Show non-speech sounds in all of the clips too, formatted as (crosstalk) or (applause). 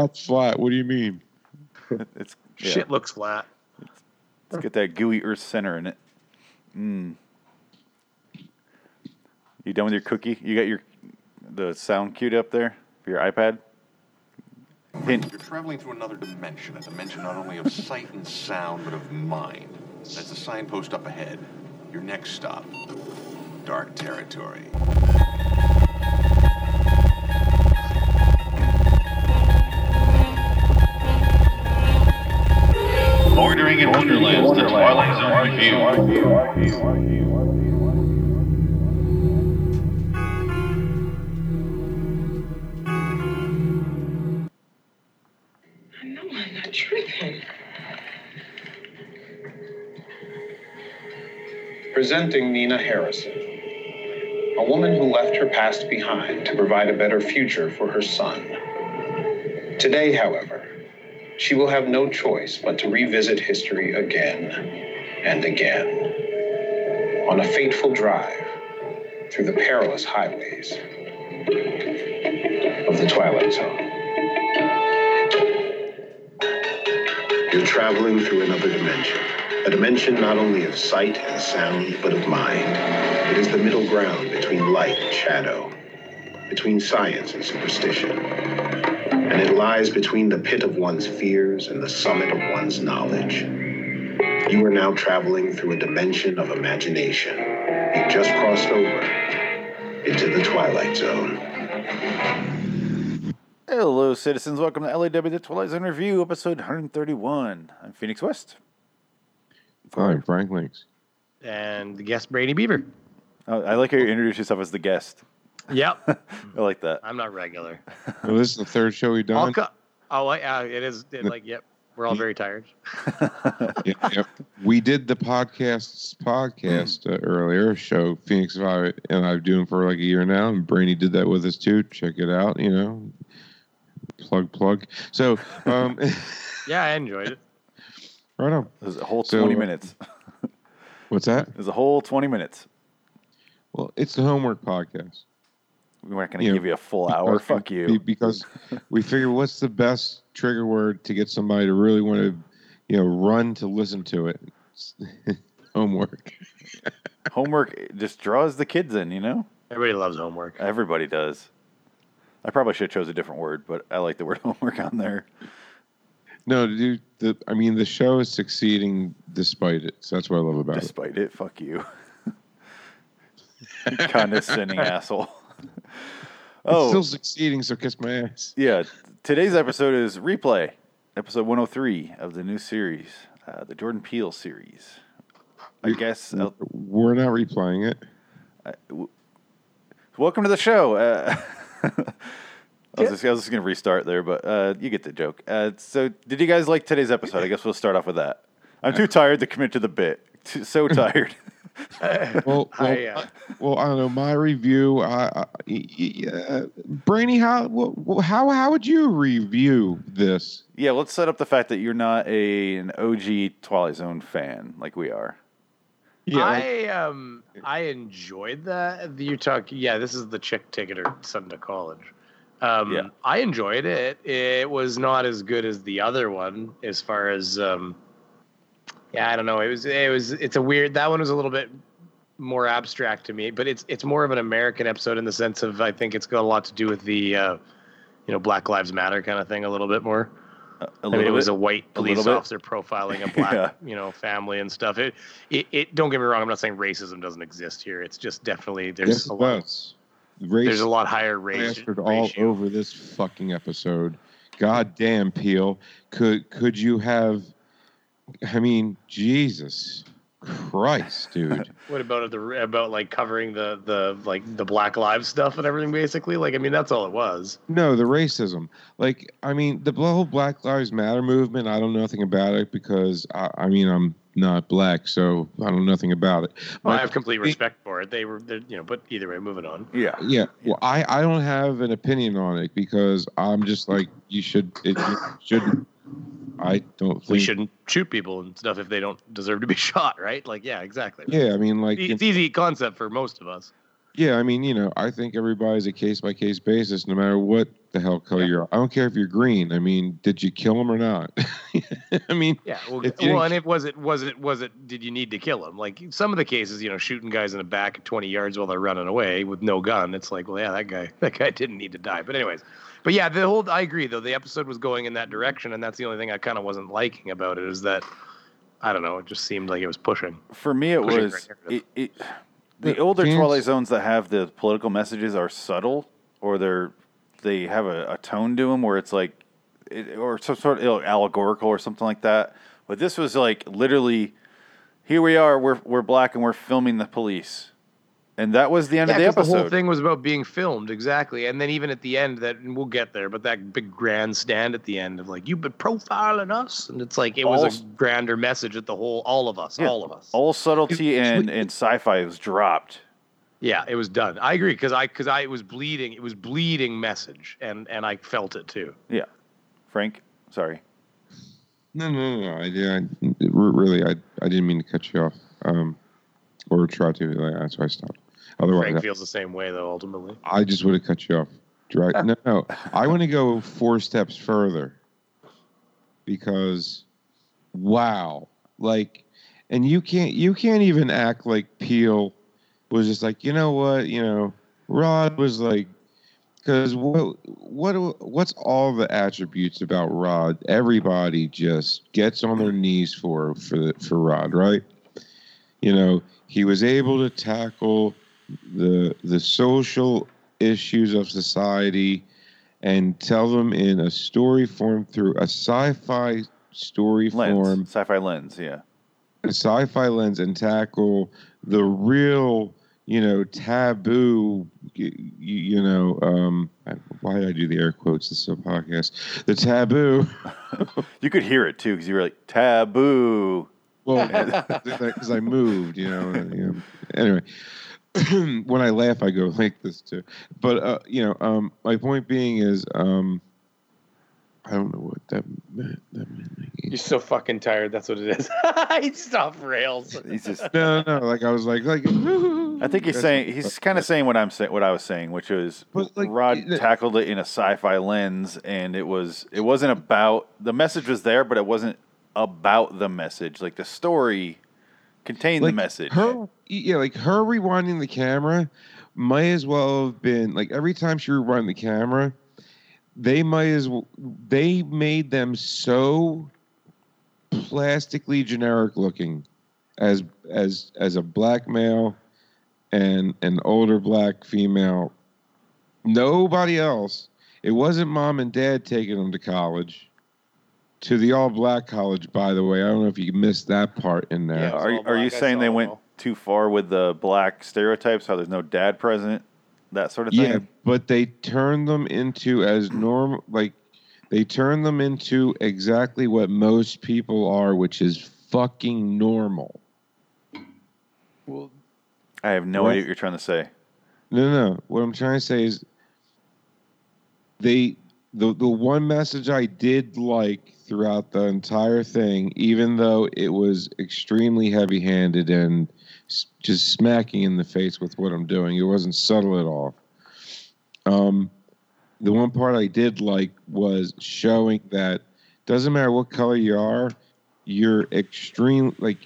Not flat. What do you mean? (laughs) It's (laughs) yeah, Shit looks flat. Let's get that gooey Earth center in it. Mm. You done with your cookie? You got your the sound queued up there for your iPad? Hint. You're traveling through another dimension, a dimension not only of sight and sound, but of mind. That's the signpost up ahead. Your next stop, dark territory. Bordering in Wonderlands, the Twilight Zone review. No, I'm not tripping. Presenting Nina Harrison, a woman who left her past behind to provide a better future for her son. Today, however, she will have no choice but to revisit history again and again on a fateful drive through the perilous highways of the Twilight Zone. You're traveling through another dimension. A dimension not only of sight and sound, but of mind. It is the middle ground between light and shadow, between science and superstition. And it lies between the pit of one's fears and the summit of one's knowledge. You are now traveling through a dimension of imagination. You've just crossed over into the Twilight Zone. Hello, citizens. Welcome to LAW The Twilight Zone Review, episode 131. I'm Phoenix West. Fine, Frank Links. And the guest Brady Beaver. Oh, I like how you introduce yourself as the guest. Yep. (laughs) I like that. I'm not regular. Well, this is the third show we've done. co- oh, I- uh, it is it, like yep. We're all very tired. (laughs) (laughs) Yeah, yep. We did the podcasts podcast uh, earlier show Phoenix and I and I've doing for like a year now, and Brainy did that with us too. Check it out, you know. Plug plug. So, um, Yeah, I enjoyed it. right on. There's a whole So- 20 minutes. What's that? There's a whole 20 minutes. Well, it's the homework podcast. We weren't going to Yeah. give you a full hour. Because- Fuck you. Because we figure what's the best trigger word to get somebody to really want to, you know, run to listen to it. (laughs) Homework. Homework just draws the kids in, you know? Everybody loves homework. Everybody does. I probably should have chose a different word, but I like the word (laughs) homework on there. No, dude. The I mean, the show is succeeding despite it. So that's what I love about it. Despite it, fuck you. (laughs) You Condescending asshole. It's Oh, still succeeding. So kiss my ass. yeah. Today's episode is replay, episode 103 of the new series, uh, the Jordan Peele series. I guess. uh, We're not replaying it. welcome to the show. Uh, (laughs) I was just, I was just going to restart there, but uh, you get the joke. Uh, so, did you guys like today's episode? I guess we'll start off with that. I'm too tired to commit to the bit. Too- (laughs) So tired. (laughs) Well, (laughs) well, I, uh, well, I don't know. My review. I, I, y- y- uh, Brainy, how wh- how how would you review this? yeah, let's set up the fact that you're not a an OG Twilight Zone fan like we are. Yeah, I um I enjoyed that. You talk yeah, this is the chick taking her son to college. Um Yeah. I enjoyed it. It was not as good as the other one as far as um yeah, I don't know. It was it was it's a weird that one was a little bit more abstract to me, but it's it's more of an American episode in the sense of I think it's got a lot to do with the uh you know Black Lives Matter kind of thing a little bit more. A I mean, little it was bit. a white A little police bit. officer profiling a (laughs) black, Yeah. you know, family and stuff. It, it, it. Don't get me wrong. I'm not saying racism doesn't exist here. It's just definitely there's Yes, a lot. does. Race There's a lot higher race. plastered all ratio. over this fucking episode. God damn, Peele. Could could you have? I mean, Jesus Christ, dude. (laughs) What about the about like covering the the like the Black Lives stuff and everything? Basically, like I mean, that's all it was. No, the racism. Like, I mean, the whole Black Lives Matter movement. I don't know nothing about it because I, I mean, I'm not black, so I don't know nothing about it. Well, I have complete respect for it. They were, they're, you know, but either way, moving on. Yeah. Yeah, well, I, I don't have an opinion on it because I'm just like you should it should I don't think We shouldn't shoot people and stuff if they don't deserve to be (laughs) shot, right? Like, yeah, exactly. Yeah, I mean like it's easy concept for most of us. yeah, I mean you know I think everybody's a case by case basis, no matter what the hell color Yeah. you're. I don't care if you're green. I mean, did you kill him or not? (laughs) I mean, Yeah, well, well, and it was it was it was it did you need to kill him? Like some of the cases, you know, shooting guys in the back at 20 yards while they're running away with no gun. It's like, well, yeah, that guy (laughs) that guy didn't need to die. But anyways, but yeah, the whole I agree though. The episode was going in that direction, and that's the only thing I kind of wasn't liking about it is that I don't know, it just seemed like it was pushing. For me, it Pushing was it, it, the The older James- Twilight Zones that have the political messages are subtle, or they're they have a, a tone to them where it's like, it, or some sort of allegorical or something like that. But this was like literally, here we are, we're we're black and we're filming the police, and that was the end Yeah, of the episode. The whole thing was about being filmed exactly, and then even at the end, that and we'll get there, but that big grandstand at the end of like you've been profiling us, and it's like it was a grander message at the whole, all of us, Yeah, all of us. All subtlety and, and sci-fi was dropped. Yeah, it was done. I agree because I because I it was bleeding. It was bleeding message, and and I felt it too. Yeah, Frank, sorry. no, no, no. no. I, yeah, I, really, I, I didn't mean to cut you off, um, or try to. Like, that's why I stopped. Otherwise, Frank feels the same way though. Ultimately, I just would have cut you off. Right? Ah. No, no. I want to go four steps further because, wow, like, and you can't you can't even act like Peele was just like you know what you know Rod was like because what what what's all the attributes about Rod? Everybody just gets on their knees for for for Rod, right? You know, he was able to tackle the the social issues of society and tell them in a story form through a sci-fi story Lens, form sci-fi lens. Yeah, a sci-fi lens and tackle the real you know taboo you, you know um why did i do the air quotes this is a podcast the taboo (laughs) you could hear it too because you were like taboo. well (laughs) (laughs) because i moved you know, and, you know. anyway (clears throat) when i laugh i go like this too but uh you know um my point being is um i don't know what that meant that meant you're so fucking tired. That's what it is. (laughs) He's just off rails. He's just. no no like i was like like I think he's saying he's kind of saying what I'm saying, what I was saying, which was like, Rod the- tackled it in a sci-fi lens, and it was it wasn't about the message was there, but it wasn't about the message. Like the story contained the message. Her, yeah, like her rewinding the camera might as well have been like every time she rewind the camera, they might as well they made them so plastically generic looking as as as a black male and an older black female. Nobody else. It wasn't mom and dad taking them to college. To the all black college, by the way. I don't know if you missed that part in there. Yeah. are are you saying they went too far with the black stereotypes? How there's no dad present, that sort of thing. Yeah, thing. but they turned them into as normal, like they turned them into exactly what most people are, which is fucking normal. Well, I have no What? idea what you're trying to say. No, no. What I'm trying to say is they the the one message I did like throughout the entire thing, even though it was extremely heavy handed and just smacking in the face with what I'm doing, it wasn't subtle at all. Um, the one part I did like was showing that doesn't matter what color you are, you're extreme like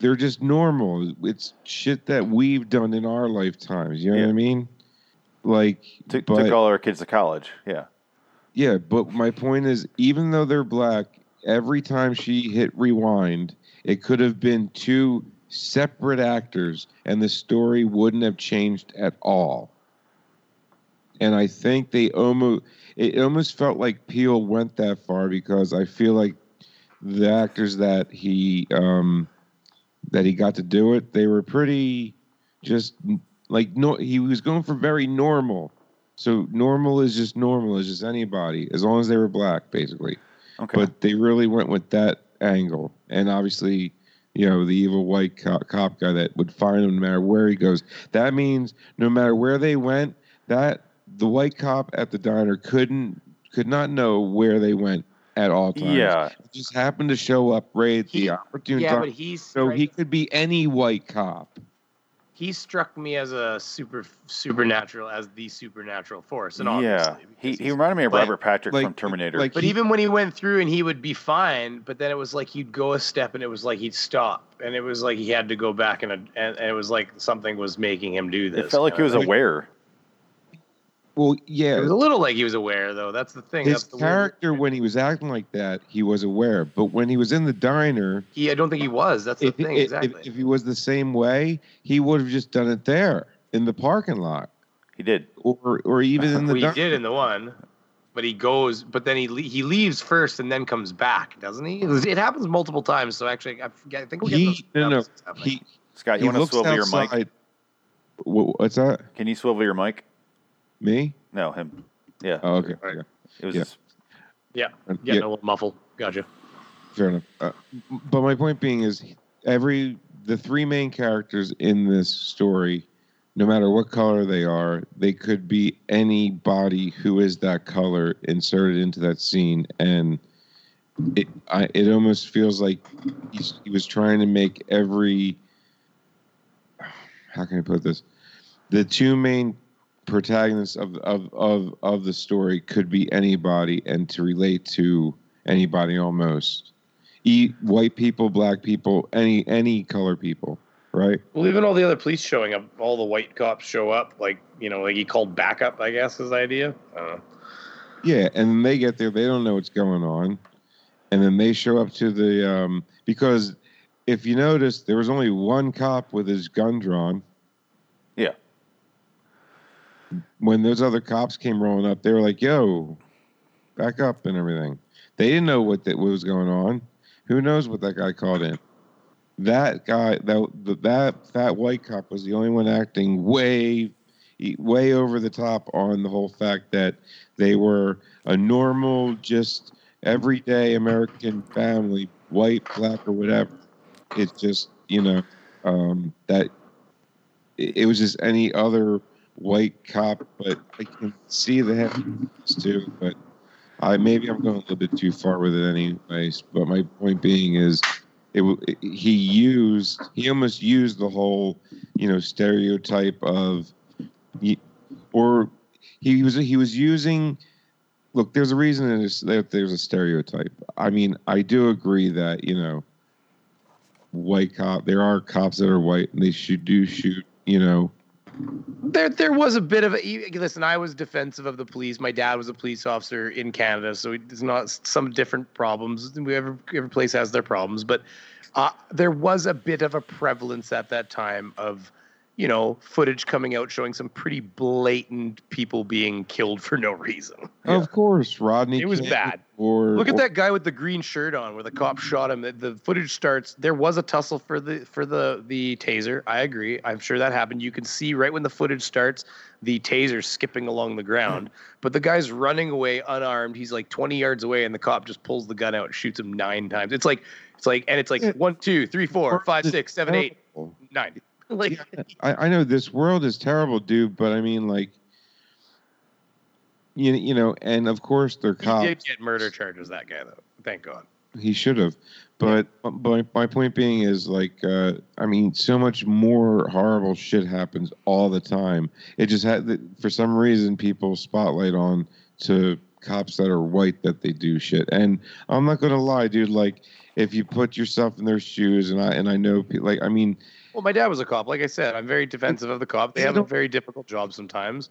they're just normal. It's shit that we've done in our lifetimes. You know what I mean? Like, Took, but, took all our kids to college. Yeah. Yeah, but my point is, even though they're black, every time she hit rewind, it could have been two separate actors, and the story wouldn't have changed at all. And I think they almost it almost felt like Peele went that far because I feel like the actors that he um that he got to do it, they were pretty just like no he was going for very normal. So normal is just normal, is just anybody, as long as they were black, basically. Okay. But they really went with that angle, and obviously, you know, the evil white cop, cop guy that would find him no matter where he goes. That means no matter where they went, that the white cop at the diner couldn't could not know where they went at all times. yeah. It just happened to show up right at the He- opportune Yeah, time. but he's so he could be any white cop. He struck me as a super supernatural, as the supernatural force, and yeah, obviously, he, he reminded me of but- Robert Patrick like- from Terminator. like- But he- even when he went through and he would be fine, but then it was like he'd go a step and it was like he'd stop, and it was like he had to go back and and, and it was like something was making him do this. it felt like he was thing. aware. Well, yeah, It was a little like he was aware, though. That's the thing. his That's the weird- character when he was acting like that, he was aware. But when he was in the diner, He, I don't think he was. That's the if, thing. if- exactly. if, if he was the same way, he would have just done it there in the parking lot, He did. or or even in the. Well, he diner. did in the one, but he goes, but then he le- he leaves first and then comes back, doesn't he? It, happens multiple times. So actually, I forget. I think we'll get He those no no he Scott, he you want to looks swivel your mic? What's that? Can you swivel your mic? Me? No, him. Yeah, Oh, okay. Right. yeah. it was. yeah. yeah, getting yeah. a little muffled. Gotcha. Fair enough. Uh, but my point being is, every the three main characters in this story, no matter what color they are, they could be anybody who is that color inserted into that scene, and it I, it almost feels like he's, he was trying to make every. How can I put this? The two main protagonists of of of of the story could be anybody, and to relate to anybody almost. E- white people, black people, any any color people, right? Well, even all the other police showing up, all the white cops show up. Like you know, like he called backup. I guess his idea. Uh, Yeah, and they get there, they don't know what's going on, and then they show up to the um, because if you notice, there was only one cop with his gun drawn. When those other cops came rolling up, they were like, "Yo, back up" and everything. They didn't know what that what was going on. Who knows what that guy called in? That guy, that that fat white cop was the only one acting way, way over the top on the whole fact that they were a normal, just everyday American family, white, black, or whatever. It's just you know um, that it, it was just any other white cop, but I can see the heaviness too. But I maybe I'm going a little bit too far with it, anyways. But my point being is, it, w- he used he almost used the whole you know stereotype of, or he was he was using. Look, there's a reason that there's a stereotype. I mean, I do agree that you know, white cop. There are cops that are white, and they should do shoot. You know, There, there was a bit of a listen. I was defensive of the police. My dad was a police officer in Canada, so it's not some different problems. Every every place has their problems, but uh, there was a bit of a prevalence at that time of, you know, footage coming out showing some pretty blatant people being killed for no reason. of course, Rodney. It was King bad. Or Look at or- that guy with the green shirt on, where the cop shot him. The, the footage starts. There was a tussle for the for the the taser. I agree. I'm sure that happened. You can see right when the footage starts, the taser skipping along the ground. But the guy's running away unarmed. He's like 20 yards away, and the cop just pulls the gun out and shoots him nine times. It's like it's like and it's like Yeah. one, two, three, four, five, It's six, seven, eight, nine. (laughs) Like I, I know this world is terrible, dude, but I mean, like, you, you know, and of course they're he cops. did get murder charges. That guy though. Thank God. He should have, but but my point being is like, uh, I mean, so much more horrible shit happens all the time. It just had for some reason people spotlight on to cops that are white that they do shit, and I'm not gonna lie, dude. Like, if you put yourself in their shoes, and I and I know, like, I mean. Well, my dad was a cop. Like I said, I'm very defensive of the cop. They have a very difficult job sometimes.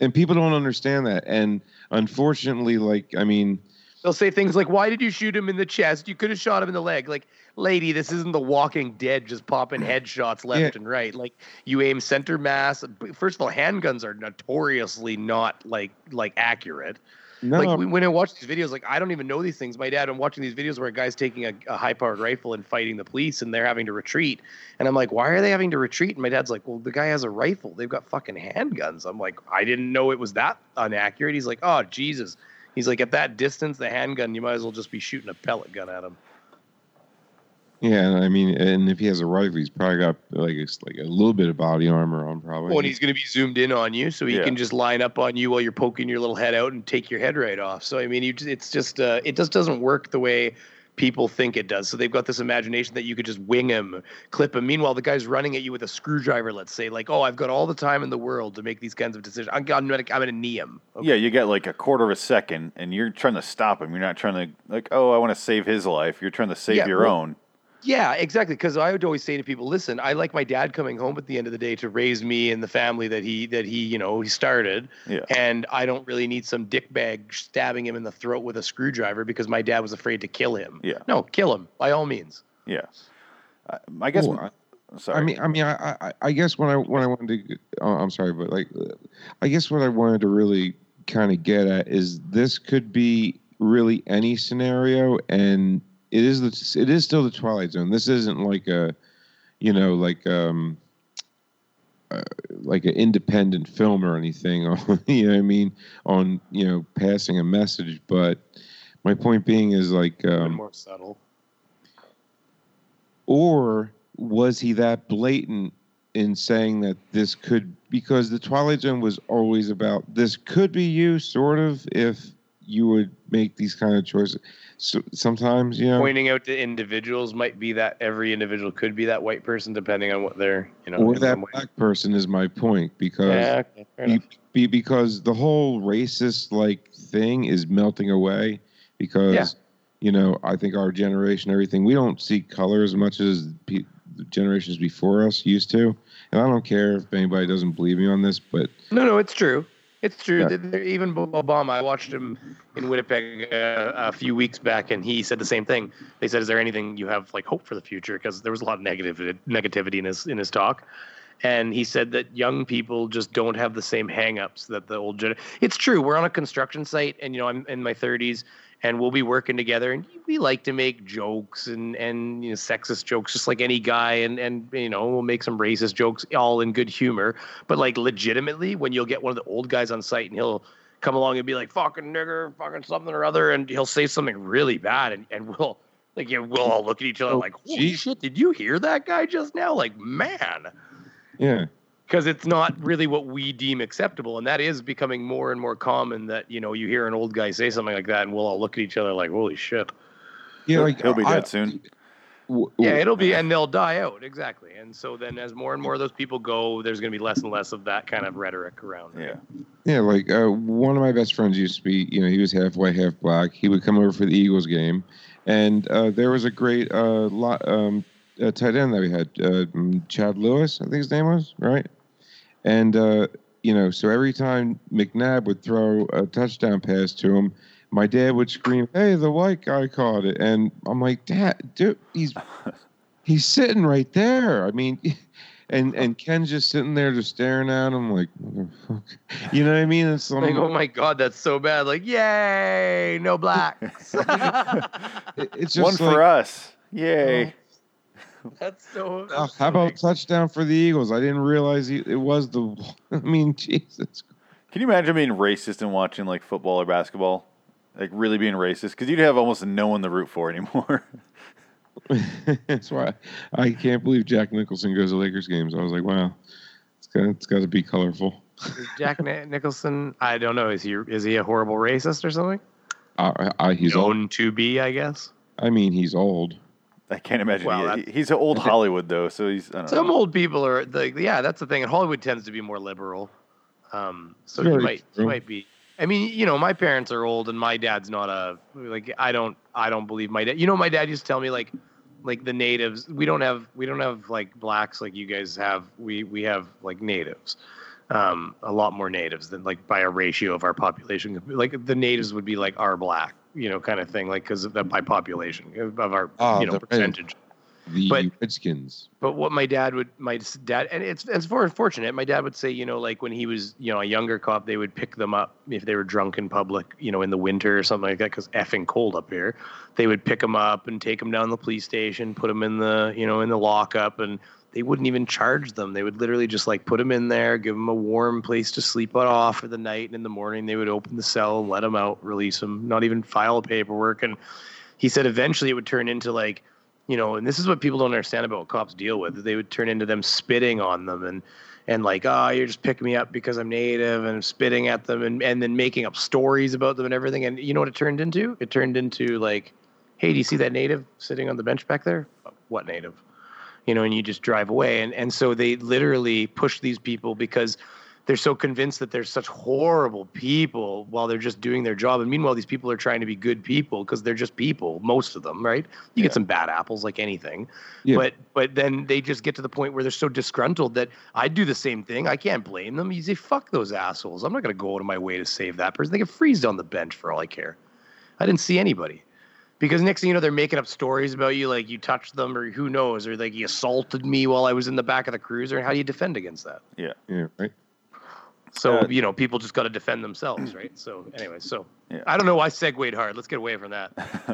and people don't understand that and unfortunately like i mean They'll say things like, "Why did you shoot him in the chest? You could have shot him in the leg." Like, lady, this isn't The Walking Dead, just popping headshots left Yeah. and right. Like, you aim center mass. First of all, handguns are notoriously not like like accurate. No Like when I watch these videos, like I don't even know these things. My dad, I'm watching these videos where a guy's taking a, a high-powered rifle and fighting the police, and they're having to retreat. And I'm like, why are they having to retreat? And my dad's like, well, the guy has a rifle. They've got fucking handguns. I'm like, I didn't know it was that inaccurate. He's like, oh Jesus. He's like, at that distance, the handgun, you might as well just be shooting a pellet gun at him. Yeah i mean and if he has a rifle he's probably got like it's like a little bit of body armor on probably Well, and he's going to be zoomed in on you, so he Yeah. can just line up on you while you're poking your little head out and take your head right off. So I mean, you, it's just uh, it just doesn't work the way people think it does. So they've got this imagination that you could just wing him, clip him. Meanwhile, the guy's running at you with a screwdriver. Let's say, like, oh, I've got all the time in the world to make these kinds of decisions. I'm, I'm, gonna, I'm gonna knee him. Okay. Yeah, you get like a quarter of a second, and you're trying to stop him. You're not trying to like, oh, I want to save his life. You're trying to save Yeah, your well- own. Yeah, exactly. Because I would always say to people, listen, I like my dad coming home at the end of the day to raise me and the family that he that he you know he started, Yeah. and I don't really need some dickbag stabbing him in the throat with a screwdriver because my dad was afraid to kill him. Yeah. No, kill him by all means. Yeah. I, I guess. Well, sorry. I mean, I mean, I, I, I guess when I when I wanted to, oh, I'm sorry, but like, I guess what I wanted to really kind of get at is this could be really any scenario, and it is the it is still the Twilight Zone. This isn't like a, you know, like um, uh, like an independent film or anything. On (laughs) you know, what I mean, on you know, passing a message. But my point being is like, um, more subtle. or was he that blatant in saying that this could because the twilight zone was always about this could be you sort of if you would make these kind of choices so sometimes you know Pointing out to individuals might be that every individual could be that white person depending on what they're you know. or that some way. black person is my point because Yeah, okay, be, be because the whole racist like thing is melting away because Yeah. you know i think our generation everything we don't see color as much as pe- the generations before us used to and i don't care if anybody doesn't believe me on this but No, no, it's true. It's true. Yeah. Even Obama, I watched him in Winnipeg uh, a few weeks back, and he said the same thing. They said, "Is there anything you have like hope for the future?" Because there was a lot of negative negativity in his in his talk, and he said that young people just don't have the same hangups that the old gen. It's true. We're on a construction site, and you know I'm in my 30s, and we'll be working together, and we like to make jokes and and you know sexist jokes, just like any guy, and and you know we'll make some racist jokes, all in good humor. But like legitimately, when you'll get one of the old guys on site, and he'll come along and be like fucking nigger, fucking something or other, and he'll say something really bad, and and we'll. Like yeah, we'll all look at each other Oh, like, "Holy gee. shit! Did you hear that guy just now?" Like, man, yeah because it's not really what we deem acceptable and that is becoming more and more common that you know you hear an old guy say something like that and we'll all look at each other like holy shit yeah like He'll be I- dead soon. w- yeah it'll be and they'll die out exactly and so then as more and more of those people go there's going to be less and less of that kind of rhetoric around Yeah. Yeah, like uh, one of my best friends used to be, you know, he was half white, half black. He would come over for the Eagles game, and uh, there was a great uh, lot, um, uh, tight end that we had, uh, mm, Chad Lewis, I think his name was, right? And uh, you know, so every time McNabb would throw a touchdown pass to him, my dad would scream, "Hey, the white guy caught it!" And I'm like, "Dad, dude, he's (laughs) he's sitting right there." I mean. (laughs) And and Ken's just sitting there, just staring at him, like, you know what I mean? It's like um, oh my god that's so bad like yay no blacks (laughs) it- it's just One like, for us. Yay. (laughs) that's so oh, how so about touchdown for the Eagles? I didn't realize he, it was the. (laughs) I mean, Jesus. Can you imagine being racist and watching like football or basketball? Like really being racist? Because you'd have almost no one to root for anymore. (laughs) That's why I can't believe Jack Nicholson goes to Lakers games. I was like, wow, it's got it's got to be colorful. Is Jack Nicholson I don't know is he is he a horrible racist or something I, I, he's old. known to be I guess I mean, he's old. I can't imagine. Well, he- that's- he's old (laughs) Hollywood though, so he's. I don't Some know. old people are like, yeah, that's the thing. And Hollywood tends to be more liberal. Um, so he Very might, he true. might be. I mean, you know, my parents are old, and my dad's not a like. I don't, I don't believe my dad. You know, my dad used to tell me like, like the natives. We don't have, we don't have like blacks like you guys have. We we have like natives. Um, a lot more natives than like by a ratio of our population. Like the natives would be like our black, you know, kind of thing. Like because of the by population of our, Ah, you know, percentage. The But- Redskins. But what my dad would, my dad, and it's it's very unfortunate. My dad would say, you know, like when he was, you know, a younger cop, they would pick them up if they were drunk in public, you know, in the winter or something like that, because effing cold up here. They would pick them up and take them down to the police station, put them in the, you know, in the lockup, and they wouldn't even charge them. They would literally just like put them in there, give them a warm place to sleep on off for the night, and in the morning they would open the cell and let them out, release them, not even file paperwork. And he said eventually it would turn into like you know, and this is what people don't understand about what cops deal with. They would turn into them spitting on them and and like, oh, you're just picking me up because I'm native and spitting at them and, and then making up stories about them and everything. And you know what it turned into? It turned into like "Hey, do you see that native sitting on the bench back there? What native?" You know, and you just drive away. And and so they literally push these people because they're so convinced that they're such horrible people while they're just doing their job. And meanwhile, these people are trying to be good people because they're just people, most of them, right? You get some bad apples like anything. Yeah. But but then they just get to the point where they're so disgruntled that I do the same thing. I can't blame them. You say, fuck those assholes. I'm not gonna go out of my way to save that person. They get freezed on the bench for all I care. I didn't see anybody. Because next thing you know, they're making up stories about you, like you touched them, or who knows, or like you assaulted me while I was in the back of the cruiser. And how do you defend against that? Yeah. Yeah, right. So Uh, you know, people just got to defend themselves, right? So anyway, so Yeah. I don't know why segued hard. Let's get away from that.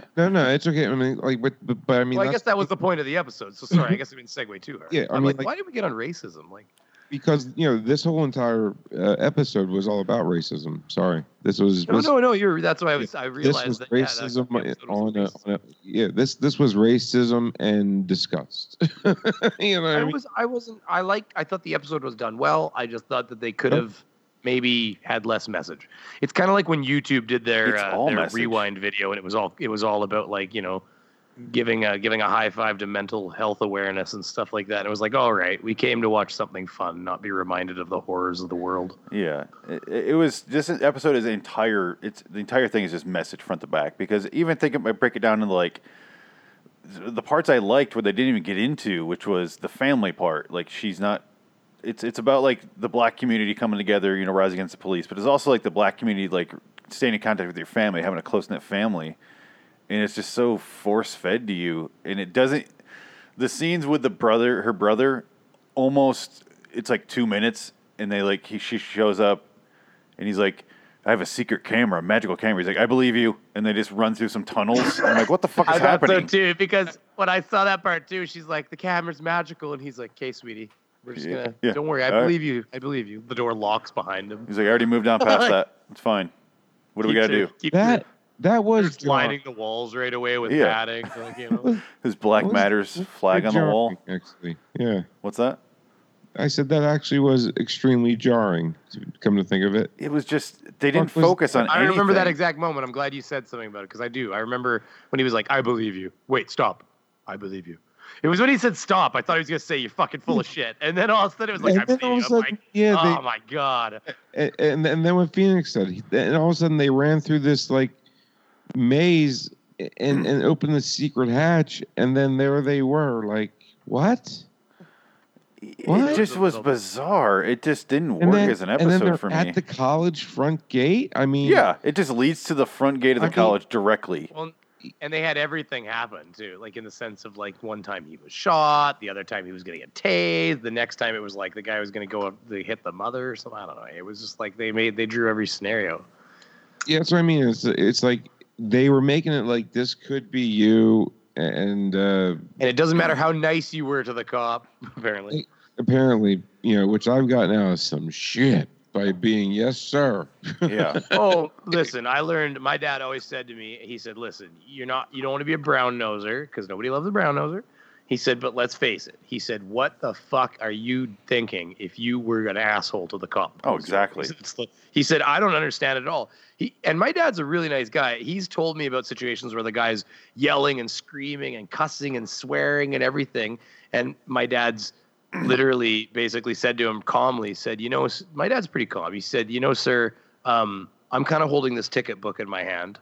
(laughs) No, no, it's okay. I mean, like, but but, but I mean, well, I guess that was the point of the episode. So sorry, I guess I didn't segue too hard. (laughs) Yeah, I I'm mean, like, like- why did we get on racism? Like, because you know this whole entire uh, episode was all about racism. Sorry, this was, no, was no, no. You're. That's why I was. I this realized was that yeah, that racism episode was on a, on a yeah this this was racism and disgust. (laughs) you know, I I mean? was. I wasn't. I like. I thought the episode was done well. I just thought that they could Yep. have maybe had less message. It's kind of like when YouTube did their uh, their message. rewind video, and it was all it was all about like you know giving a giving a high five to mental health awareness and stuff like that. And it was like, all right, we came to watch something fun, not be reminded of the horrors of the world. Yeah, it, it was this episode is entire. It's the entire thing is just message front to back because even think I break it down into like the parts I liked where they didn't even get into, which was the family part. Like she's not. It's it's about like the black community coming together, you know, rise against the police, but it's also like the black community like staying in contact with your family, having a close knit family, and it's just so force fed to you, and it doesn't. The scenes with the brother, her brother, almost it's like two minutes, and they like he she shows up, and he's like, "I have a secret camera, a magical camera." He's like, "I believe you," and they just run through some tunnels. I'm like, "What the fuck (laughs) is I thought happening?" so too because when I saw that part too, she's like, "The camera's magical," and he's like, "Okay, sweetie, we're just Yeah, gonna yeah. don't worry, I All right. believe you, I believe you." The door locks behind him. He's like, "I already moved on past (laughs) that. It's fine. What do we gotta do?" keeps your- that that was Just lining the walls right away with Yeah. padding. Like, you know. (laughs) His Black was- Matters flag on the jarring, wall. Actually, yeah, What's that? I said that actually was extremely jarring. To come to think of it, It was just they didn't Fuck was- focus on I remember that anything. exact moment. I'm glad you said something about it because I do. I remember when he was like, "I believe you." Wait, stop. I believe you. It was when he said stop. I thought he was gonna say you're fucking full of (laughs) shit, and then all of a sudden it was like, And "I'm, then seeing all you." I'm a like, sudden, yeah, "Oh my god." and, and and then when Phoenix said, he- and all of a sudden they ran through this like maze and hmm. and opened the secret hatch, and then there they were. Like what? What? It just was bizarre. It just didn't work then, as an and then they're episode for at me. the college front gate. I mean, Yeah, it just leads to the front gate of the I mean- college directly. Well, and they had everything happen too, like in the sense of like one time he was shot, the other time he was gonna get tased, the next time it was like the guy was gonna go up to hit the mother or something. I don't know. It was just like they made they drew every scenario. yeah, that's what I mean. It's it's like they were making it like this could be you, and uh, And it doesn't matter how nice you were to the cop, (laughs) apparently. apparently, you know, which I've got now is some shit by being yes, sir. (laughs) Yeah. oh, listen, I learned my dad always said to me, he said, Listen, you're not you don't want to be a brown noser, because nobody loves a brown noser. He said, but let's face it. He said, What the fuck are you thinking if you were an asshole to the cop? Oh, exactly. He said, he said, I don't understand it at all. He and my dad's a really nice guy. He's told me about situations where the guy's yelling and screaming and cussing and swearing and everything. And my dad's (clears throat) literally basically said to him calmly, said, You know, my dad's pretty calm. He said, You know, sir, um, I'm kind of holding this ticket book in my hand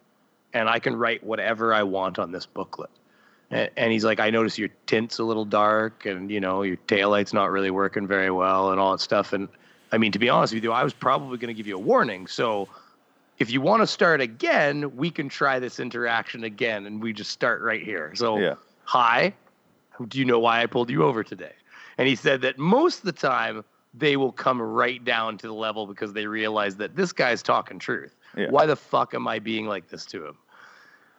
and I can write whatever I want on this booklet. And, and he's like, I notice your tint's a little dark and, you know, your taillight's not really working very well and all that stuff. And I mean, to be honest with you, I was probably going to give you a warning. So if you want to start again, we can try this interaction again and we just start right here. So, Yeah. hi, do you know why I pulled you over today? And he said that most of the time they will come right down to the level because they realize that this guy's talking truth. Yeah. Why the fuck am I being like this to him?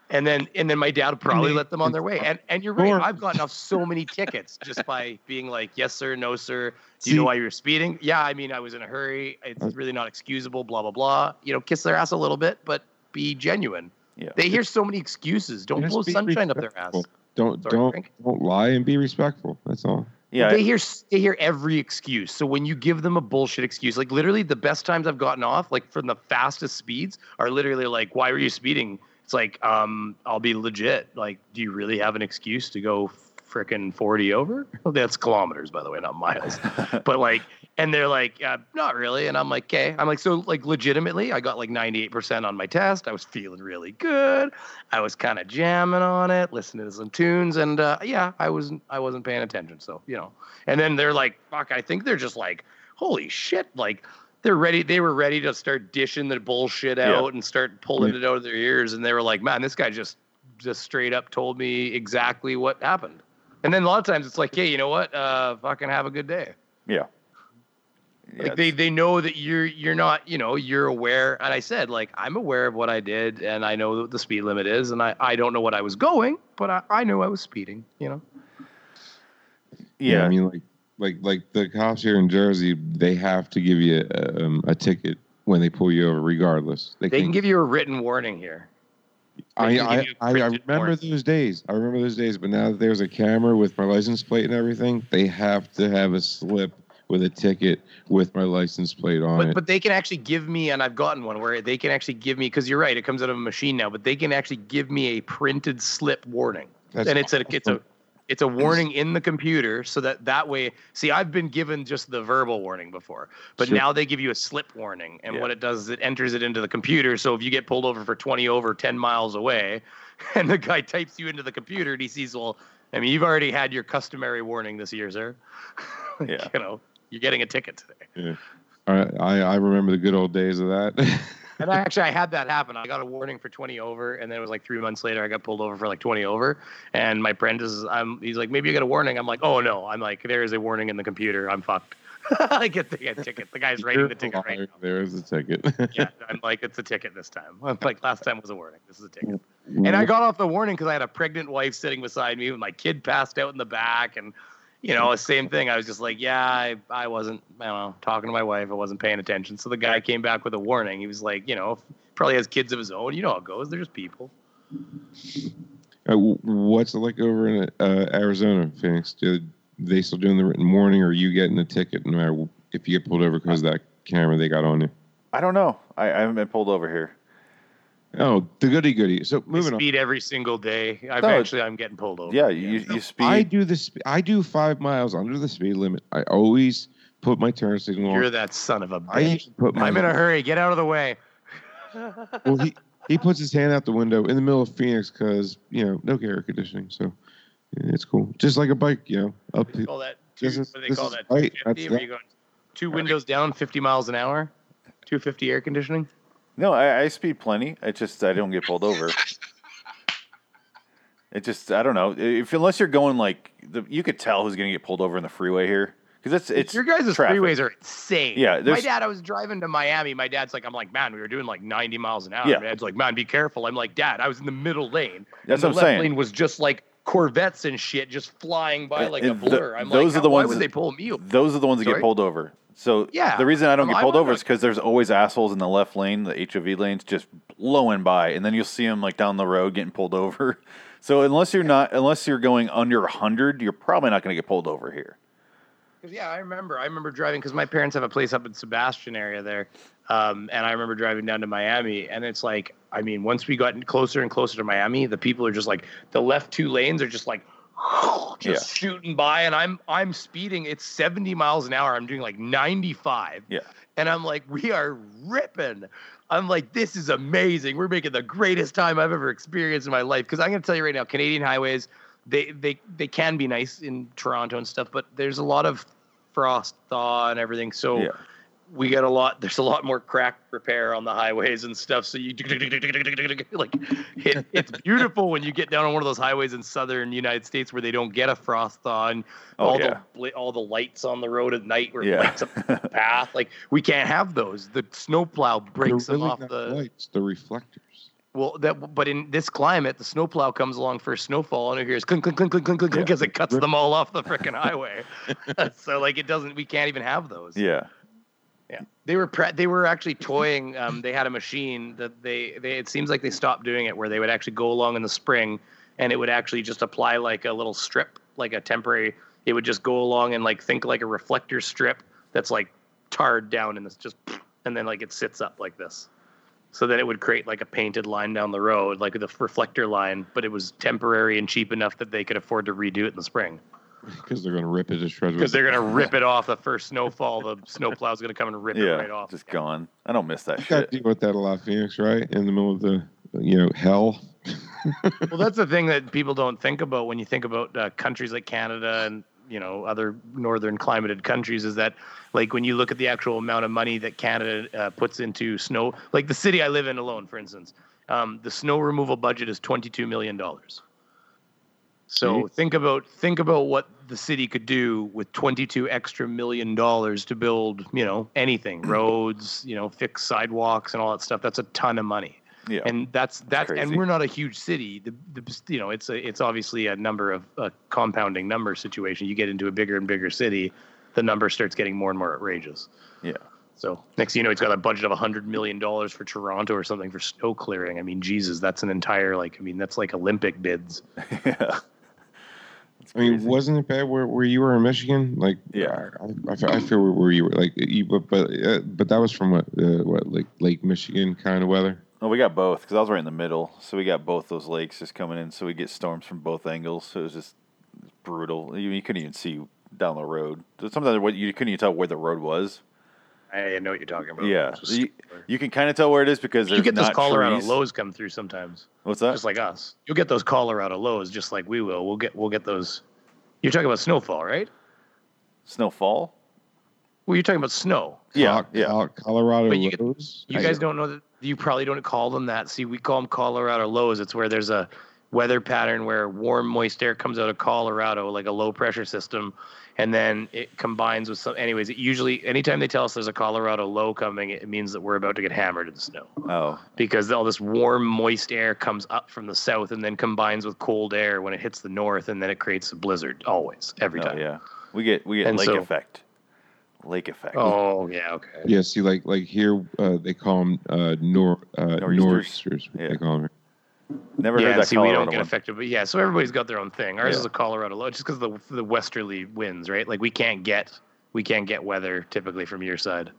And then and then my dad would probably let them on their way. (laughs) And and you're right. Or- I've gotten off so many tickets just by being like, yes sir, no sir. Do you know why you were speeding? Yeah, I mean I was in a hurry. It's mm. really not excusable. Blah blah blah. You know, kiss their ass a little bit, but be genuine. Yeah. They hear so many excuses. Don't Just blow be sunshine up their ass. Don't Sorry, don't Frank? don't lie and be respectful. That's all. Yeah. they hear they hear every excuse. So when you give them a bullshit excuse, like literally the best times I've gotten off, like from the fastest speeds, are literally like, "Why were you speeding It's like, um, I'll be legit. Like, do you really have an excuse to go frickin' 40 over? That's kilometers, by the way, not miles. (laughs) but like, and they're like, uh, not really. And I'm like, okay. I'm like, so like legitimately, I got like 98% on my test. I was feeling really good. I was kind of jamming on it, listening to some tunes, and uh, yeah, I wasn't I wasn't paying attention. So you know, and then they're like, fuck. I think they're just like, holy shit, like. They're ready. They were ready to start dishing the bullshit Yeah. out and start pulling it out of their ears. And they were like, "Man, this guy just just straight up told me exactly what happened." And then a lot of times it's like, "Hey, you know what? Uh, fucking have a good day." Yeah. like Yeah, they, they know that you're you're not you know you're aware and i said like i'm aware of what i did and i know what the speed limit is and i, I don't know what i was going but I, I knew i was speeding you know yeah. I mean, like, like, like the cops here in Jersey, they have to give you a, um, a ticket when they pull you over, regardless. they can give you a written warning here I, they I, give you a I, remember warning. those days. I remember those days. But now that there's a camera with my license plate and everything, they have to have a slip with a ticket with my license plate on but, it. but they can actually give me and i've gotten one where they can actually give me because you're right it comes out of a machine now but they can actually give me a printed slip warning That's and it's a it's a awesome. It's a warning in the computer so that that way see i've been given just the verbal warning before but Sure. now they give you a slip warning and Yeah. what it does is it enters it into the computer so if you get pulled over for 20 over 10 miles away (laughs) and the guy types you into the computer and he sees well i mean you've already had your customary warning this year sir (laughs) Yeah. you know you're getting a ticket today Yeah. All right. I, I remember the good old days of that. (laughs) and I actually I had that happen. I got a warning for 20 over, and then it was like three months later I got pulled over for like 20 over. And my friend is I'm he's like, maybe you got a warning. I'm like, oh no. I'm like, there is a warning in the computer. I'm fucked. (laughs) I get the get ticket. The guy's writing the ticket right now. There's a ticket. Yeah, (laughs) I'm like, it's a ticket this time. (laughs) I'm like, last time was a warning. This is a ticket. And I got off the warning because I had a pregnant wife sitting beside me, and my kid passed out in the back, and you know, same thing. I was just like, yeah, I, I wasn't, I don't know, talking to my wife. I wasn't paying attention. So the guy came back with a warning. He was like, you know, probably has kids of his own. You know how it goes. They're just people. Uh, what's it like over in uh, Arizona, Phoenix? Do they still doing the written warning, or are you getting a ticket no matter if you get pulled over because of that camera they got on you? I don't know. I, I haven't been pulled over here. Oh, the goody goody. So I moving on. speed every single day. I No, eventually I'm getting pulled over. Yeah, you, you speed. I do this. I do five miles under the speed limit. I always put my turn signal You're on. that son of a I bitch. even put my. I'm in a (laughs) hurry. Get out of the way. well, he he puts his hand out the window in the middle of Phoenix because you know no air conditioning, so yeah, it's cool. Just like a bike, you know. Up They call that two, This is- what do they call that? right. 250? That. two windows down, 50 miles an hour? 250 air conditioning? No, I, I speed plenty. It just I don't get pulled over. It just I don't know. If unless you're going like the, you could tell who's going to get pulled over in the freeway here because it's it's Your guys' traffic. freeways are insane. Yeah, my dad, I was driving to Miami. My dad's like, I'm like, man, we were doing like 90 miles an hour. Yeah. My dad's like, man, be careful. I'm like, dad, I was in the middle lane. That's and what the I'm left saying. lane was just like Corvettes and shit, just flying by like a and th- blur. I'm those like, are the why ones would they pull me over? Those are the ones that get pulled over. So Yeah. the reason I don't get pulled over is because there's always assholes in the left lane, the HOV lanes, just blowing by, and then you'll see them like down the road getting pulled over. (laughs) So unless you're not, unless you're going under hundred, you're probably not going to get pulled over here. 'Cause, yeah, I remember. I remember driving because my parents have a place up in Sebastian area there, um, and I remember driving down to Miami. And it's like, I mean, once we got closer and closer to Miami, the people are just like the left two lanes are just like (sighs) just shooting by, and I'm I'm speeding. It's 70 miles an hour. I'm doing like 95. Yeah. And I'm like, we are ripping. I'm like, this is amazing. We're making the greatest time I've ever experienced in my life. Because I'm going to tell you right now, Canadian highways, they they they can be nice in Toronto and stuff, but there's a lot of frost thaw and everything. So Yeah. we get a lot. There's a lot more crack repair on the highways and stuff. So you like it, it's beautiful when you get down on one of those highways in southern United States where they don't get a frost thaw and Oh, all yeah. the all the lights on the road at night where Yeah. it lights up the path. Like we can't have those. The snowplow breaks They're them off the. lights, the reflectors. Well, that but in this climate, the snowplow comes along for a snowfall and it hears clink clink clink clink clink clink Yeah. because it cuts them all off the freaking highway. (laughs) (laughs) so like it doesn't. We can't even have those. Yeah. Yeah, they were pre- they were actually toying. Um, they had a machine that they they. It seems like they stopped doing it where they would actually go along in the spring, and it would actually just apply like a little strip, like a temporary. It would just go along and like think like a reflector strip that's like tarred down and it's just, and then like it sits up like this. So that it would create like a painted line down the road, like the reflector line, but it was temporary and cheap enough that they could afford to redo it in the spring. Because they're gonna rip it to shreds. Because they're gonna rip it (laughs) off the first snowfall. The snowplow's gonna come and rip it right off. just gone. I don't miss that You got shit. deal with that a lot, Phoenix, right? In the middle of the, you know, hell. well, that's the thing that people don't think about when you think about uh, countries like Canada and you know other northern climated countries is that like when you look at the actual amount of money that Canada uh, puts into snow, like the city I live in alone, for instance, um, the snow removal budget is twenty two million dollars. So Jeez. think about think about what the city could do with 22 extra million dollars to build, you know, anything, (clears throat) roads, you know, fix sidewalks and all that stuff. That's a ton of money Yeah. and that's that's and we're not a huge city. The, the you know it's a it's obviously a number of a compounding number situation. You get into a bigger and bigger city, the number starts getting more and more outrageous. yeah. So next thing you know, it's got a budget of hundred million dollars for Toronto or something for snow clearing. I mean, Jesus, that's an entire like I mean that's like Olympic bids. (laughs) yeah. I mean, wasn't it bad where, where you were in Michigan? Like, Yeah. I, I, I feel where, where you were. Like, you, but but, uh, but that was from what uh, what like Lake Michigan kind of weather. Oh, we got both because I was right in the middle, so we got both those lakes just coming in. So we get storms from both angles. So it was just brutal. You, you couldn't even see down the road. Sometimes you couldn't even tell where the road was. I know what you're talking about. Yeah, you, you can kind of tell where it is because there's you get those Colorado trees. lows come through sometimes. What's that? just like us. You'll get those Colorado lows just like we will. We'll get we'll get those. You're talking about snowfall, right? Snowfall. Well, you're talking about snow. Yeah, Col- yeah. Colorado But you get- lows. You guys don't know that. You probably don't call them that. See, we call them Colorado lows. It's where there's a weather pattern where warm, moist air comes out of Colorado, like a low pressure system, and then it combines with some. Anyways, it usually anytime they tell us there's a Colorado low coming, it means that we're about to get hammered in snow Oh, because all this warm, moist air comes up from the south and then combines with cold air when it hits the north, and then it creates a blizzard. Always, every oh time. yeah. We get we get And lake so- effect. Lake effect. Oh yeah, okay. Yeah, see, like like here uh, they call them uh, nor uh, Nor'easters? nor'easters. Yeah. They call 'em. Never yeah, heard that see, we don't get one. affected, but yeah, so everybody's got their own thing. Ours Yeah. is a Colorado low, just because the the westerly winds, right? Like we can't get we can't get weather typically from your side.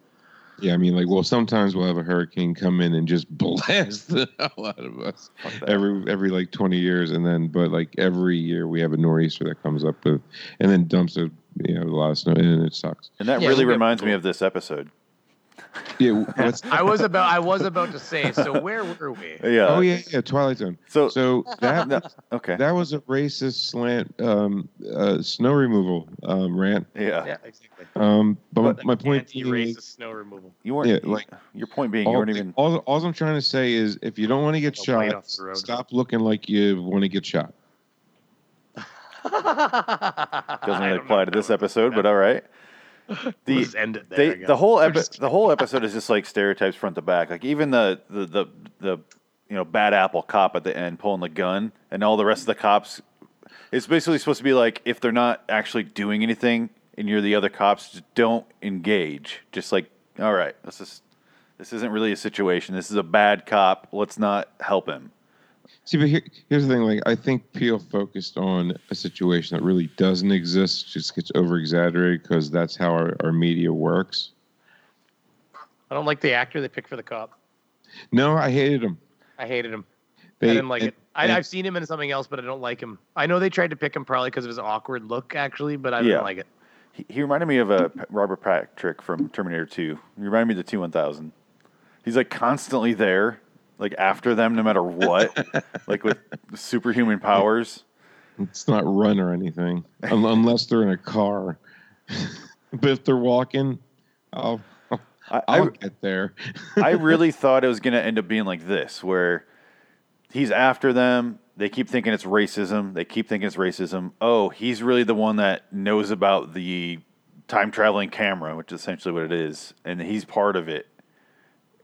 Yeah, I mean, like, well, sometimes we'll have a hurricane come in and just (laughs) blast the hell out of us every every like twenty years, and then but like every year we have a nor'easter that comes up with and then dumps a you know a lot of snow, and it sucks. and that Yeah, really we'll reminds me of this episode. Yeah, (laughs) what's, I was about I was about to say. So where were we? (laughs) Yeah. oh yeah, yeah, Twilight Zone. So, So that (laughs) no, okay. that was a racist slant um, uh, snow removal um, rant. yeah. Yeah, exactly. Um, but But my point being Anti-racist is, snow removal. You weren't Yeah, like- your point being you all, weren't even all, all I'm trying to say is, if you don't want to get shot, off the road. stop looking like you want to get shot. Doesn't really apply to this episode, but all right. We'll (laughs) The just end it there. They, the whole epi- the whole episode is just like stereotypes front to back. Like even the the the, the you know bad apple cop at the end pulling the gun, and all the rest of the cops. It's basically supposed to be like if they're not actually doing anything, and you're the other cops, just don't engage. Just like all right, this is this isn't really a situation. This is a bad cop. Let's not help him. See, but here, here's the thing. Like, I think Peele focused on a situation that really doesn't exist, just gets over exaggerated because that's how our, our media works. I don't like the actor they picked for the cop. No, I hated him. I hated him. They, I didn't like and- it. I, and- I've seen him in something else, but I don't like him. I know they tried to pick him probably because of his awkward look, actually, but I Yeah. didn't like it. He, he reminded me of uh, a Robert Patrick from Terminator 2. He reminded me of the T 1000. He's like constantly there, like after them, no matter what, (laughs) like with superhuman powers. It's not run or anything, un- unless they're in a car. (laughs) but if they're walking, I'll, I, I'll get there. (laughs) I really thought it was going to end up being like this, where he's after them. They keep thinking it's racism. They keep thinking it's racism. Oh, he's really the one that knows about the time traveling camera, which is essentially what it is, and he's part of it.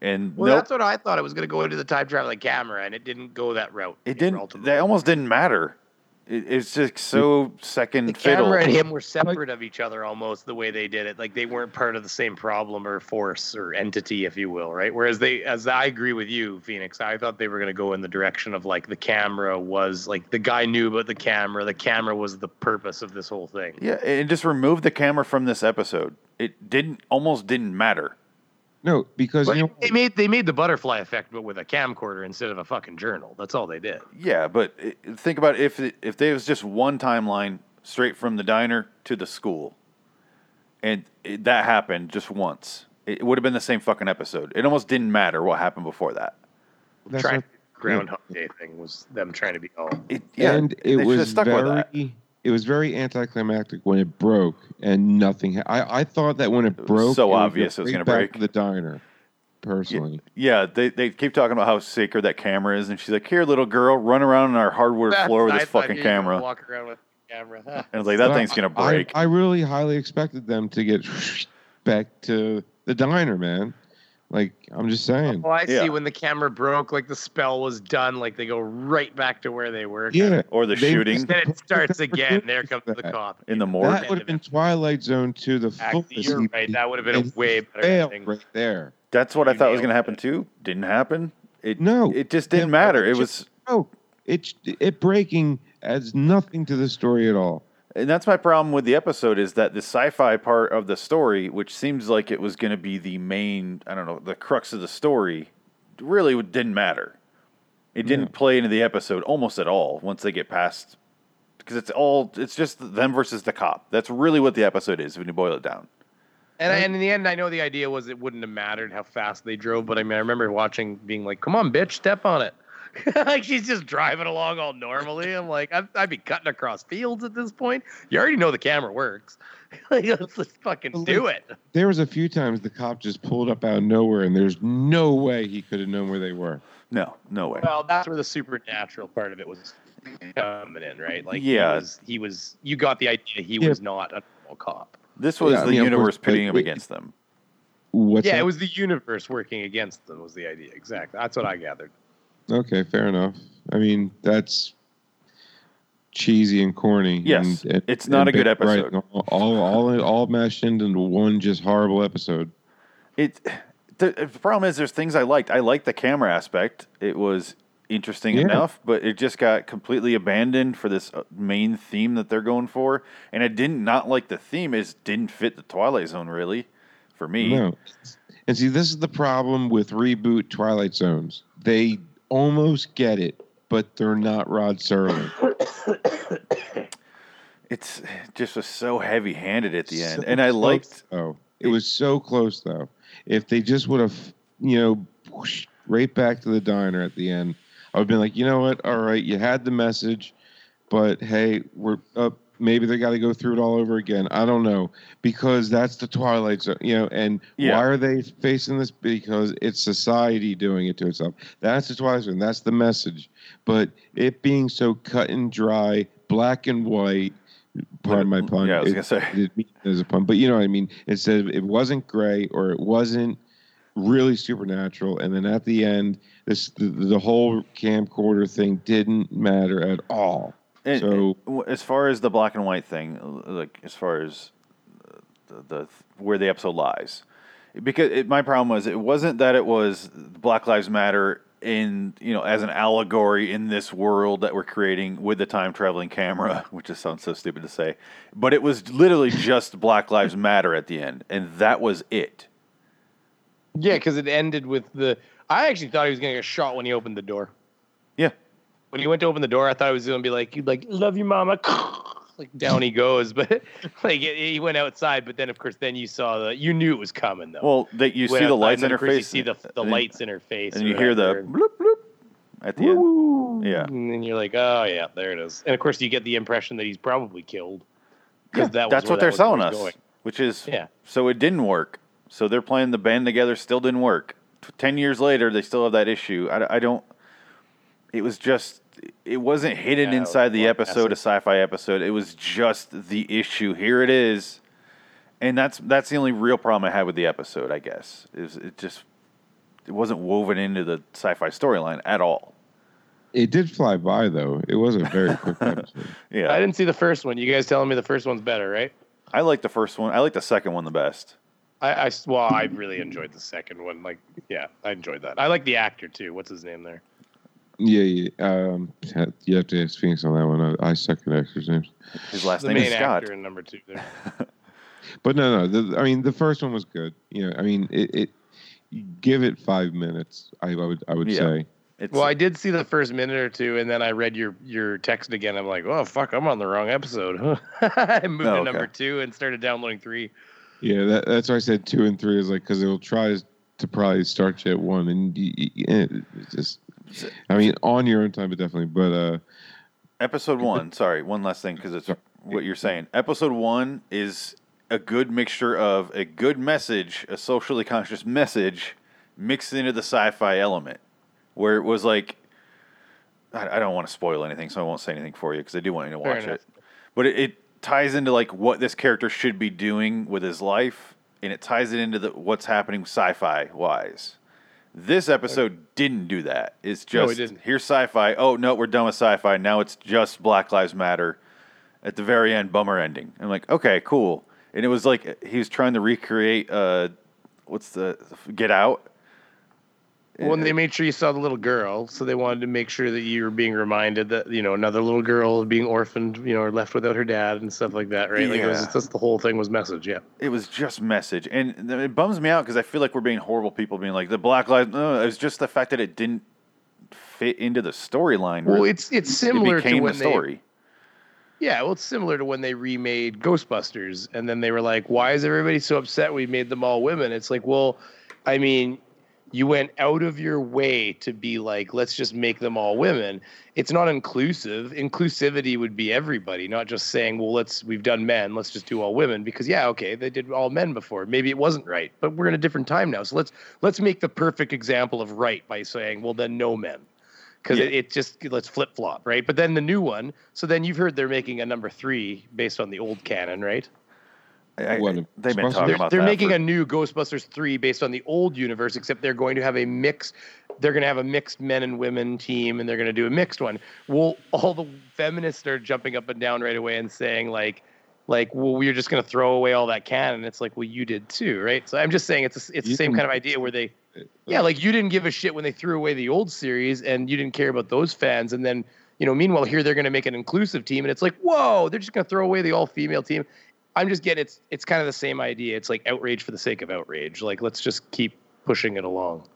And Well, nope, that's what I thought. It was going to go into the time traveling camera, and it didn't go that route. it didn't. ultimately. That almost didn't matter. It, it's just so second the fiddle. camera and him were separate of each other almost the way they did it. Like they weren't part of the same problem or force or entity, if you will, right? Whereas they, as I agree with you, Phoenix, I thought they were going to go in the direction of like the camera was like the guy knew about the camera. The camera was the purpose of this whole thing. Yeah, and just remove the camera from this episode. It didn't almost didn't matter. No, because you know they made they made the butterfly effect, but with a camcorder instead of a fucking journal. That's all they did. Yeah, but i- think about if it, if there was just one timeline straight from the diner to the school, and it, that happened just once, it would have been the same fucking episode. It almost didn't matter what happened before that. that's Trying what- Groundhog Day thing was them trying to be all. It, and it was stuck with that. very it was very anticlimactic when it broke and nothing. Ha- I I thought that when it broke, so would go obvious it was gonna back break. to the diner. Personally, Yeah, they, they keep talking about how sacred that camera is, and she's like, "Here, little girl, run around on our hardwood (laughs) floor with this thought fucking you were gonna camera." Walk around with the camera. And I was like, "That But thing's gonna I- break." I, really highly expected them to get back to the diner, man. Like I'm just saying. Well, I Yeah. see when the camera broke, like the spell was done, like they go right back to where they were. Yeah, Or the they- shooting Then it starts again. There (laughs) comes the cop. in the morgue. that would have been Twilight Zone to the Actually, you're right. That would have been a way better thing. right there. That's what I thought was going to happen too. Didn't happen. It No. it just didn't Yeah, matter. but It it was, Oh, it it breaking adds nothing to the story at all. And that's my problem with the episode is that the sci-fi part of the story, which seems like it was going to be the main, I don't know, the crux of the story, really didn't matter. It didn't play into the episode almost at all once they get past, because it's all it's just them versus the cop. That's really what the episode is when you boil it down. And, I, and in the end, I know the idea was it wouldn't have mattered how fast they drove, but I mean, I remember watching, being like, "Come on, bitch, step on it." (laughs) like she's just driving along all normally. I'm like, I'd, I'd be cutting across fields at this point. You already know the camera works. (laughs) like, let's just fucking do it. There was a few times the cop just pulled up out of nowhere, and there's no way he could have known where they were. No, no way. Well, that's where the supernatural part of it was coming in, right? Like, Yeah. he was, he was. You got the idea he Yeah. was not a normal cop. This was Yeah, I the mean, universe course, pitting like, him against them. What's yeah, that? it was the universe working against them. Was the idea exactly? That's what I gathered. Okay, fair enough. I mean, that's cheesy and corny. Yes, and, and- it's not a good episode. right, all, all, all, all mashed into one just horrible episode. It the, the problem is there's things I liked. I liked the camera aspect. It was interesting Yeah. enough, but it just got completely abandoned for this uh, main theme that they're going for. And I didn't not like the theme. It didn't fit the Twilight Zone really for me. No. And see, this is the problem with reboot Twilight Zones. They almost get it, but they're not Rod Serling. It's it just was so heavy handed at the end. So and I liked though. It was so close though. If they just would have, you know, whoosh, right back to the diner at the end, I would have been like, you know what? All right, you had the message, but hey, we're up. Maybe they got to go through it all over again. I don't know because that's the Twilight Zone, you know. And Yeah. why are they facing this? Because it's society doing it to itself. That's the Twilight Zone. That's the message. But it being so cut and dry, black and white. Pardon my mm, pun. Yeah, I was it- gonna say. it a pun, but you know what I mean. It said it wasn't gray or it wasn't really supernatural, and then at the end, this the, the whole camcorder thing didn't matter at all. And- So- w- as far as the black and white thing, like as far as uh, the, the where the episode lies, because it, my problem was it wasn't that it was Black Lives Matter in you know as an allegory in this world that we're creating with the time traveling camera, (laughs) which just sounds so stupid to say, but it was literally just Black Lives Matter at the end, and that was it. Yeah, because it ended with the. I actually thought he was gonna get shot when he opened the door. Yeah, When he went to open the door, I thought it was gonna be like, "You'd like love you, mama." (laughs) Like down he goes, but (laughs) like it, he went outside. But then, of course, then you saw the. You knew it was coming though. well, that you see the outside, lights and then, in her face, You see the the lights in her face, and you hear the bloop bloop at the end. Yeah. and then you're like, "Oh yeah, there it is." And of course, you get the impression that he's probably killed. 'Cause that That's what that they're selling us, going. which is Yeah. So it didn't work. So they're playing the band together, still didn't work. Ten years later, they still have that issue. I, I don't. It was just. It wasn't hidden Yeah, inside was the more episode, a sci-fi episode. It was just the issue. Here it is, and that's that's the only real problem I had with the episode. I guess is it just it wasn't woven into the sci-fi storyline at all. It did fly by though. It was a very (laughs) quick episode. Yeah, I didn't see the first one. You guys telling me the first one's better, right? I like the first one. I like the second one the best. I well, I really enjoyed the second one. Like, yeah, I enjoyed that. I like the actor too. What's his name there? Yeah, yeah. Um, you have to ask Phoenix on that one. I, I suck at actors' names. His last The name main is Scott. actor in number two. There. (laughs) But no, no. The, I mean, the first one was good. You know, I mean, it, it give it five minutes. I, I would I would Yeah. say. It's, Well, I did see the first minute or two, and then I read your your text again. I'm like, oh fuck, I'm on the wrong episode. (laughs) I moved Oh, to okay. number two and started downloading three. Yeah, that, that's why I said two and three is like because it'll try to probably start you at one, and y- y- yeah, just. I mean, on your own time, but definitely. But uh, Episode one. Sorry, one last thing because it's what you're saying. Episode one is a good mixture of a good message, a socially conscious message, mixed into the sci-fi element, where it was like, I, I don't want to spoil anything, so I won't say anything for you because I do want you to watch it. But it, it ties into like what this character should be doing with his life, and it ties it into the what's happening sci-fi wise. This episode didn't do that. It's No, it just didn't. here's sci-fi. Oh no, we're done with sci-fi. Now it's just Black Lives Matter. At the very end, bummer ending. I'm like, okay, cool. And it was like he was trying to recreate uh, what's the Get Out. Well, and they made sure you saw the little girl, so they wanted to make sure that you were being reminded that you know another little girl being orphaned, you know, or left without her dad and stuff like that, right? Like it was Yeah. just the whole thing was message, yeah. It was just message, and it bums me out because I feel like we're being horrible people, being like the Black Lives. No, it was just the fact that it didn't fit into the storyline. Well, really. it's it's it similar to became when the they story. Yeah, well, it's similar to when they remade Ghostbusters, and then they were like, "Why is everybody so upset? We made them all women." It's like, well, I mean, you went out of your way to be like, let's just make them all women. It's not inclusive. Inclusivity would be everybody, not just saying, well, let's we've done men, let's just do all women. Because yeah, okay, they did all men before. Maybe it wasn't right, but we're in a different time now. So let's let's make the perfect example of right by saying, well, then no men because Yeah. it, it just let's flip flop, right? But then the new one. So then you've heard they're making a number three based on the old canon, right? I- I- they've been talking they're, about they're that making for- a new Ghostbusters three based on the old universe, except they're going to have a mix. They're going to have a mixed men and women team, and they're going to do a mixed one. Well, all the feminists are jumping up and down right away and saying like, like, well, we're just going to throw away all that canon. It's like, well, you did too, right? So I'm just saying it's a, it's the same can- kind of idea where they yeah, like you didn't give a shit when they threw away the old series and you didn't care about those fans. And then, you know, meanwhile, here they're going to make an inclusive team. And it's like, whoa, they're just going to throw away the all female team. I'm just getting it's it's kind of the same idea. It's like outrage for the sake of outrage. Like, let's just keep pushing it along.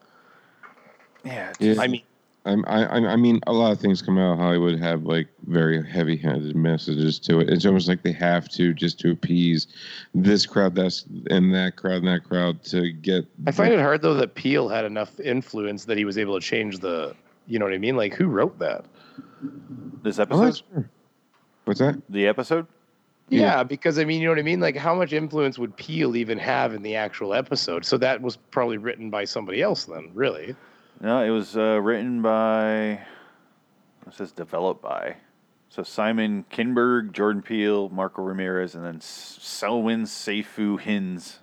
yeah, it's Yeah. I mean, I'm, I, I I mean, a lot of things come out of Hollywood have like very heavy-handed messages to it. It's almost like they have to just to appease this crowd, that's and that crowd, and that crowd to get. I find it hard though that Peele had enough influence that he was able to change the. You know what I mean? Like, who wrote that? this Oh, episode, that's fair. What's that? the episode. Yeah. Yeah, because I mean, you know what I mean? Like, how much influence would Peele even have in the actual episode? So that was probably written by somebody else, then, really. No, it was uh, written by. It says developed by. So Simon Kinberg, Jordan Peele, Marco Ramirez, and then Selwyn Seyfu Hins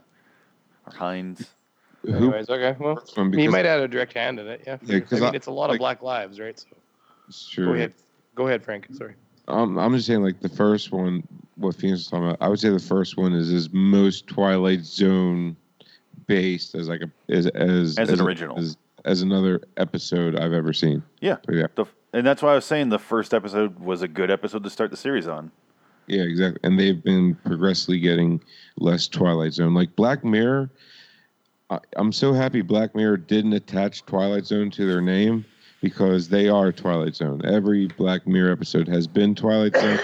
or Hines. Who? Anyways, okay. Well, he because- might add a direct hand in it. Yeah. Yeah, 'cause I mean, I- it's a lot like- of Black Lives, right? So Sure. go ahead. Go ahead, Frank. Sorry. Um, I'm just saying, like the first one, what Phoenix was talking about. I would say the first one is his most Twilight Zone based as like a as as As an original. as, as another episode I've ever seen. Yeah. Yeah, The, and that's why I was saying the first episode was a good episode to start the series on. yeah, exactly. And they've been progressively getting less Twilight Zone. Like Black Mirror, I, I'm so happy Black Mirror didn't attach Twilight Zone to their name because they are Twilight Zone. Every Black Mirror episode has been Twilight Zone.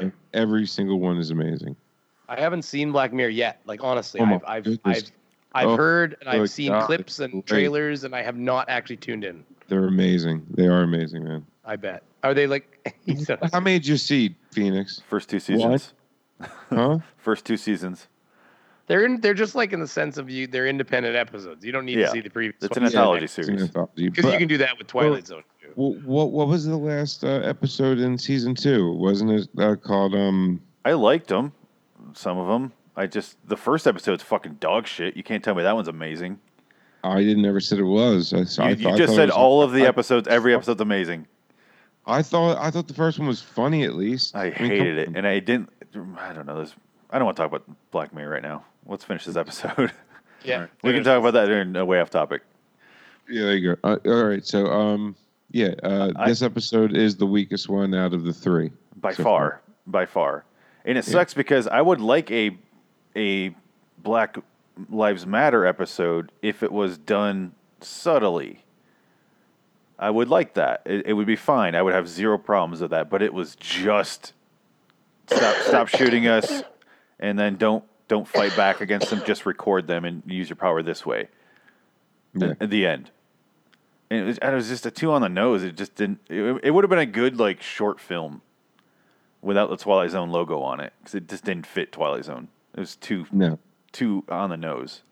and every single one is amazing. I haven't seen Black Mirror yet. Like honestly, Oh my I've I've. I've, I've Oh, heard and I've seen God, clips and trailers, and I have not actually tuned in. They're amazing. They are amazing, man. I bet. Are they like? (laughs) he's not- How many did you see, Phoenix? First two seasons. Huh? (laughs) First two seasons. They're in. They're just like in the sense of you. They're independent episodes. You don't need Yeah. to see the previous. It's an ones. anthology It's series. because you can do that with Twilight Zone. Too. wh- what what was the last uh, episode in season two? Wasn't it uh, called um? I liked them, some of them. I just the first episode's fucking dog shit. You can't tell me that one's amazing. I didn't ever said it was. I, You, I thought- I just thought said was- all of the I- episodes. Every episode's amazing. I thought I thought the first one was funny at least. I mean, come hated it, and I didn't. I don't know. This. I don't want to talk about Black Mirror right now. Let's finish this episode. (laughs) Yeah, we can talk about that in a way off topic. Yeah, there you go. Uh, all right, so um, yeah, uh, I- this episode is the weakest one out of the three. by so far, by far. And it sucks because I would like a a Black Lives Matter episode if it was done subtly. I would like that. It, it would be fine. I would have zero problems with that. But it was just stop stop shooting us, and then don't don't fight back against them. Just record them and use your power this way. Yeah. At the end, and it was, and it was just a two on the nose. It just didn't. It, it would have been a good like short film without the Twilight Zone logo on it because it just didn't fit Twilight Zone. It was too No. too on the nose.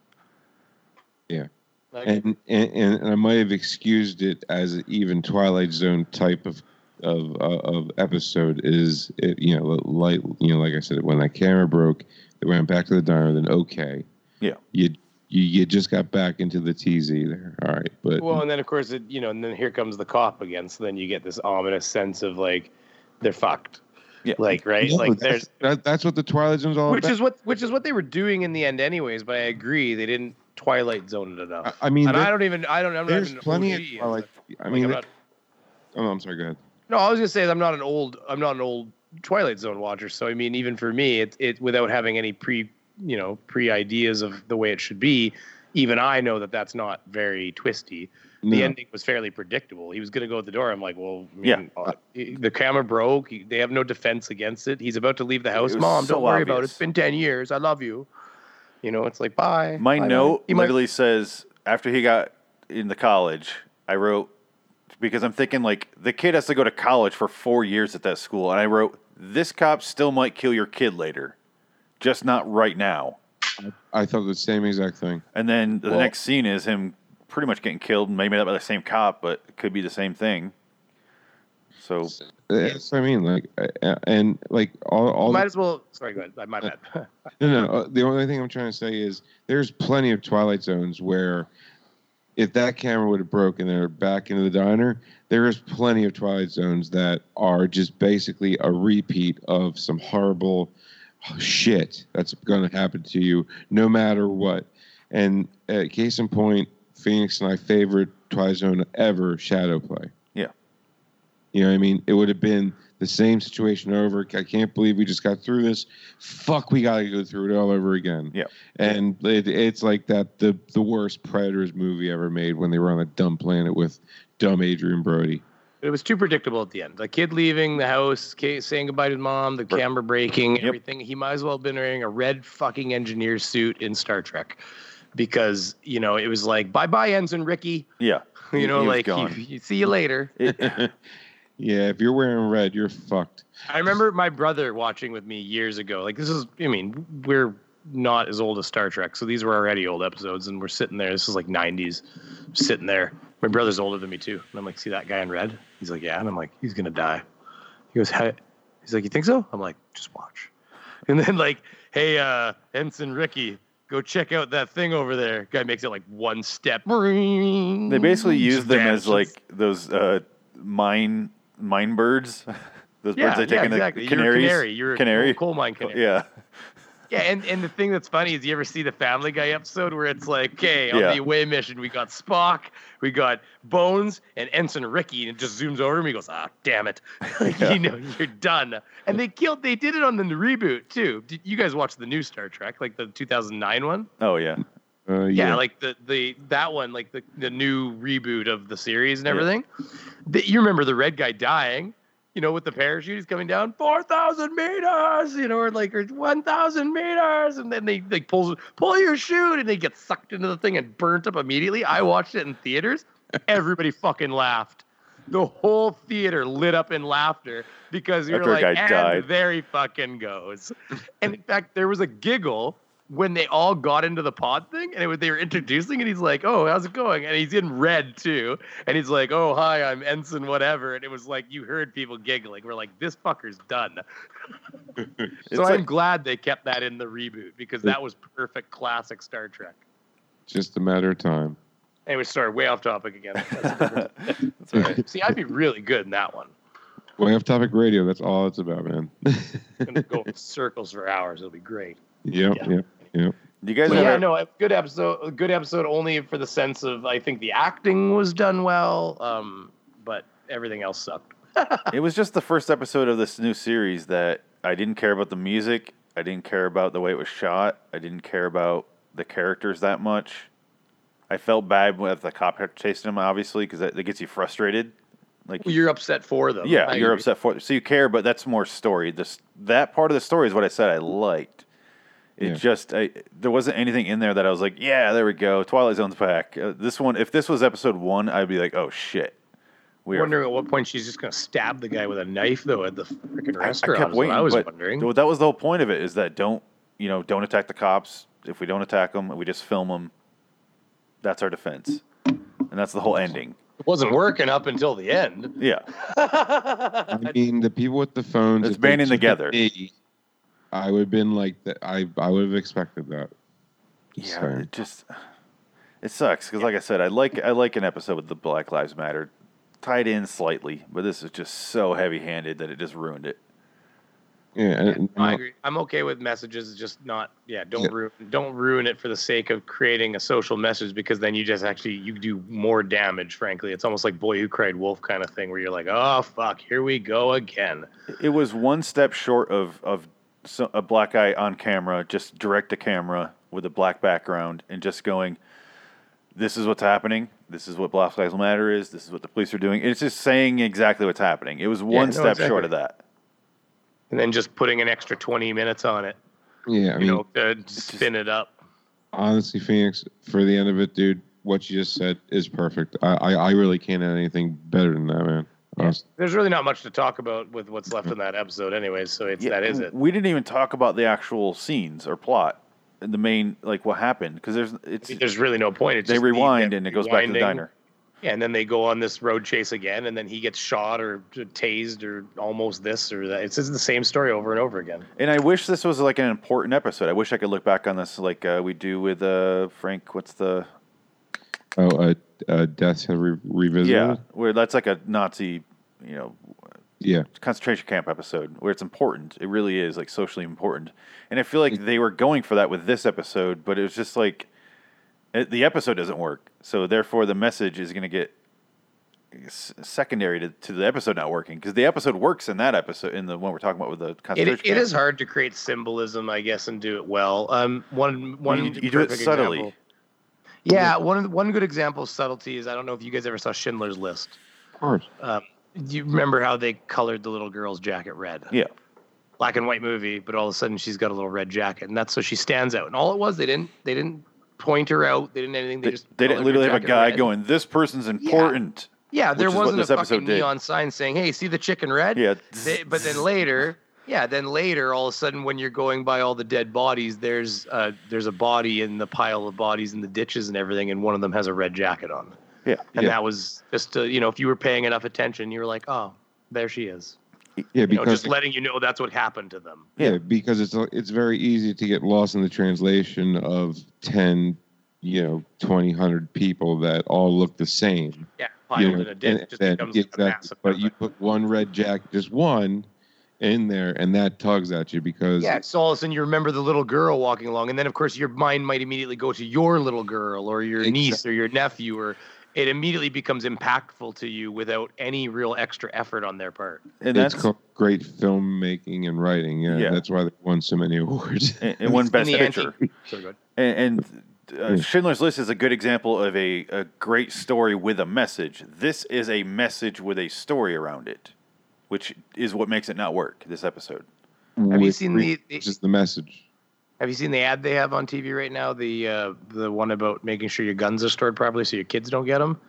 Yeah. And, and and I might have excused it as an even Twilight Zone type of of uh, of episode is it you know like you know like I said when that camera broke they went back to the diner then okay Yeah. you you, you just got back into the TZ there all right but well, and then of course it, you know, and then here comes the cop again. So then you get this ominous sense of like they're fucked. Yeah. Like right, No, like that's, there's that, that's what the Twilight Zone's all which about. is what which is what they were doing in the end, anyways. But I agree, they didn't Twilight Zone it enough. I, I mean and there- I don't even I don't I'm not there's even plenty of OG, Twilight I like, mean I'm there- not- oh no, I'm sorry go ahead No, I was gonna say I'm not an old I'm not an old Twilight Zone watcher. So I mean, even for me, it it without having any pre you know pre ideas of the way it should be, even I know that that's not very twisty. The No. ending was fairly predictable. He was gonna go at the door. I'm like, well, I Yeah. mean, uh, the camera broke. They have no defense against it. He's about to leave the house. Mom, so don't worry about it. It's been ten years. I love you. You know, it's like bye. My Bye-bye. note He might- literally says after he got in the college, I wrote because I'm thinking like the kid has to go to college for four years at that school, and I wrote this cop still might kill your kid later, just not right now. I thought the same exact thing And then the Well- next scene is him pretty much getting killed, maybe not by the same cop, but it could be the same thing. So that's what I mean like uh, and like all all might the as well. Sorry, go ahead. My bad. (laughs) No, no. Uh, the only thing I'm trying to say is there's plenty of Twilight Zones where if that camera would have broken they're back into the diner, there is plenty of Twilight Zones that are just basically a repeat of some horrible shit that's going to happen to you no matter what. And uh, case in point, Phoenix and I favorite Twilight Zone ever, Shadow Play. Yeah. You know what I mean? It would have been the same situation over. I can't believe we just got through this. Fuck, we got to go through it all over again. Yeah. And it, it's like that the the worst Predators movie ever made when they were on a dumb planet with dumb Adrien Brody. It was too predictable at the end. The kid leaving the house, saying goodbye to mom, the camera breaking, Yep. everything. He might as well have been wearing a red fucking engineer suit in Star Trek, because you know it was like bye bye Ensign Ricky. yeah, (laughs) You know, he like gone. you, (laughs) you see you later. It- Yeah, if you're wearing red, you're fucked. I remember my brother watching with me years ago. Like this is, I mean, we're not as old as Star Trek, so these were already old episodes, and we're sitting there. This is like '90s, sitting there. My brother's older than me too, and I'm like, "See that guy in red?" He's like, "Yeah," and I'm like, "He's gonna die." He goes, "Hey," he's like, "You think so?" I'm like, "Just watch." And then like, "Hey, uh, Ensign Ricky." Go check out that thing over there. Guy makes it like one step. they basically use them as like those uh, mine mine birds. (laughs) those yeah, birds they take yeah, in exactly. the You're canaries. canary. You're a canary. coal mine canary. Yeah, Yeah, and, and the thing that's funny is you ever see the Family Guy episode where it's like, okay, on Yeah. the away mission, we got Spock, we got Bones, and Ensign Ricky, and it just zooms over him. He goes, ah, damn it. (laughs) like, Yeah. You know, you're done. And they killed, they did it on the reboot too. Did you guys watch the new Star Trek, like the 2009 one? Oh yeah. Uh, Yeah, yeah. like the, the that one, like the, the new reboot of the series and Yeah. everything. The- you remember the red guy dying, you know, with the parachute, he's coming down 4,000 meters, you know, or like or 1,000 meters, and then they like pulls pull your chute, and they get sucked into the thing and burnt up immediately. I watched it in theaters. Everybody fucking laughed. The whole theater lit up in laughter because you're like, and died." there he fucking goes. and in fact, there was a giggle when they all got into the pod thing and it was, they were introducing and he's like, "Oh, how's it going?" And he's in red too, and he's like, "Oh, hi, I'm Ensign whatever." And it was like you heard people giggling. We're like, "This fucker's done." (laughs) so It's I'm glad they kept that in the reboot because that was perfect classic Star Trek. just a matter of time. Anyway, sorry, way off topic again. (laughs) That's different. That's all right. (laughs) See, I'd be really good in that one. Way off topic radio. That's all it's about, man. Gonna go in circles for hours. It'll be great. yep, Yeah. yep, yep. You guys But ever? yeah, no, a good episode. Good episode only for the sense of I think the acting was done well, um, but everything else sucked. (laughs) It was just the first episode of this new series that I didn't care about the music. I didn't care about the way it was shot. I didn't care about the characters that much. I felt bad with the cop chasing him, obviously, because that, that gets you frustrated. Like, You're upset for them. yeah, I you're agree. upset for so you care, but that's more story. This that part of the story is what I said I liked. It Yeah. just I, there wasn't anything in there that I was like, yeah, there we go, Twilight Zone's back. Uh, this one, if this was episode one, I'd be like, oh shit, we are wondering at what point she's just going to stab the guy with a knife, though, at the freaking restaurant. I kept waiting. I was but wondering. th- that was the whole point of it: is that don't you know don't attack the cops. If we don't attack them, we just film them. That's our defense, and that's the whole ending. It wasn't working up until the end. Yeah, I mean, the people with the phones. It's if banding together. me, I would have been like that. I I would have expected that. yeah. Sorry. It just it sucks because, like I said, I like I like an episode with the Black Lives Matter tied in slightly, but this is just so heavy-handed that it just ruined it. Yeah, and, I agree. I'm okay with messages, just not yeah. Don't Yeah. ruin don't ruin it for the sake of creating a social message because then you just actually you do more damage. Frankly, it's almost like Boy Who Cried Wolf kind of thing where you're like, oh fuck, here we go again. It was one step short of of so, a black guy on camera, just direct to camera with a black background, and just going, "This is what's happening. This is what Black Lives Matter is. This is what the police are doing." It's just saying exactly what's happening. It was one no, step short exactly. of that. And then just putting an extra 20 minutes on it, yeah, I you mean, know, to spin it up. honestly, Phoenix, for the end of it, dude, what you just said is perfect. I I, I really can't add anything better than that, man. Honest- There's really not much to talk about with what's left in that episode, anyways. So it's that is it. We didn't even talk about the actual scenes or plot, the main like what happened because there's it's There's really no point. It's they just rewind and it goes back to the diner. Yeah, and then they go on this road chase again, and then he gets shot or tased or almost this or that. It's just the same story over and over again. And I wish this was like an important episode. I wish I could look back on this like uh, we do with uh, Frank. What's the Oh, uh, uh, Deaths-Head re- revisited. yeah? Where that's like a Nazi, you know, yeah. concentration camp episode where it's important. It really is like socially important. And I feel like they were going for that with this episode, but it was just like it, the episode doesn't work. So therefore, the message is going to get secondary to, to the episode not working because the episode works in that episode in the one we're talking about with the concentration it camp. is hard to create symbolism, I guess, and do it well. Um, one one you- you do it subtly. example- Yeah, one of one good example of subtlety is I don't know if you guys ever saw Schindler's List. Of course. Um, do you remember how they colored the little girl's jacket red? Yeah. black and white movie, but all of a sudden she's got a little red jacket, and that's so she stands out. And all it was, they didn't they didn't point her out, they didn't anything. They, They, just they didn't literally have a guy red. going, "This person's important." Yeah, there is what wasn't a fucking did. neon sign saying, "Hey, see the chicken red." Yeah. They, but then later, yeah, then later, all of a sudden, when you're going by all the dead bodies, there's uh, there's a body in the pile of bodies in the ditches and everything, and one of them has a red jacket on. Yeah. And Yeah. that was just, uh, you know, if you were paying enough attention, you were like, oh, there she is. Yeah, You know, because just letting you know that's what happened to them. yeah, because it's it's very easy to get lost in the translation of 10, you know, 20, 100 people that all look the same. Yeah, you know, in and- and- becomes exactly, But you put one red jacket, just one, in there, and that tugs at you because Yeah, so all of a sudden you remember the little girl walking along, and then of course your mind might immediately go to your little girl or your niece or your nephew, or it immediately becomes impactful to you without any real extra effort on their part. And it's called great filmmaking and writing. Yeah, Yeah. that's why they won so many awards. (laughs) and, and one best the picture. anti- So. And, and uh, Schindler's List is a good example of a, a great story with a message. This is a message with a story around it, which is what makes it not work. This episode. Have you seen re- the- Which is the message. Have you seen the ad they have on TV right now? The uh, the one about making sure your guns are stored properly so your kids don't get them.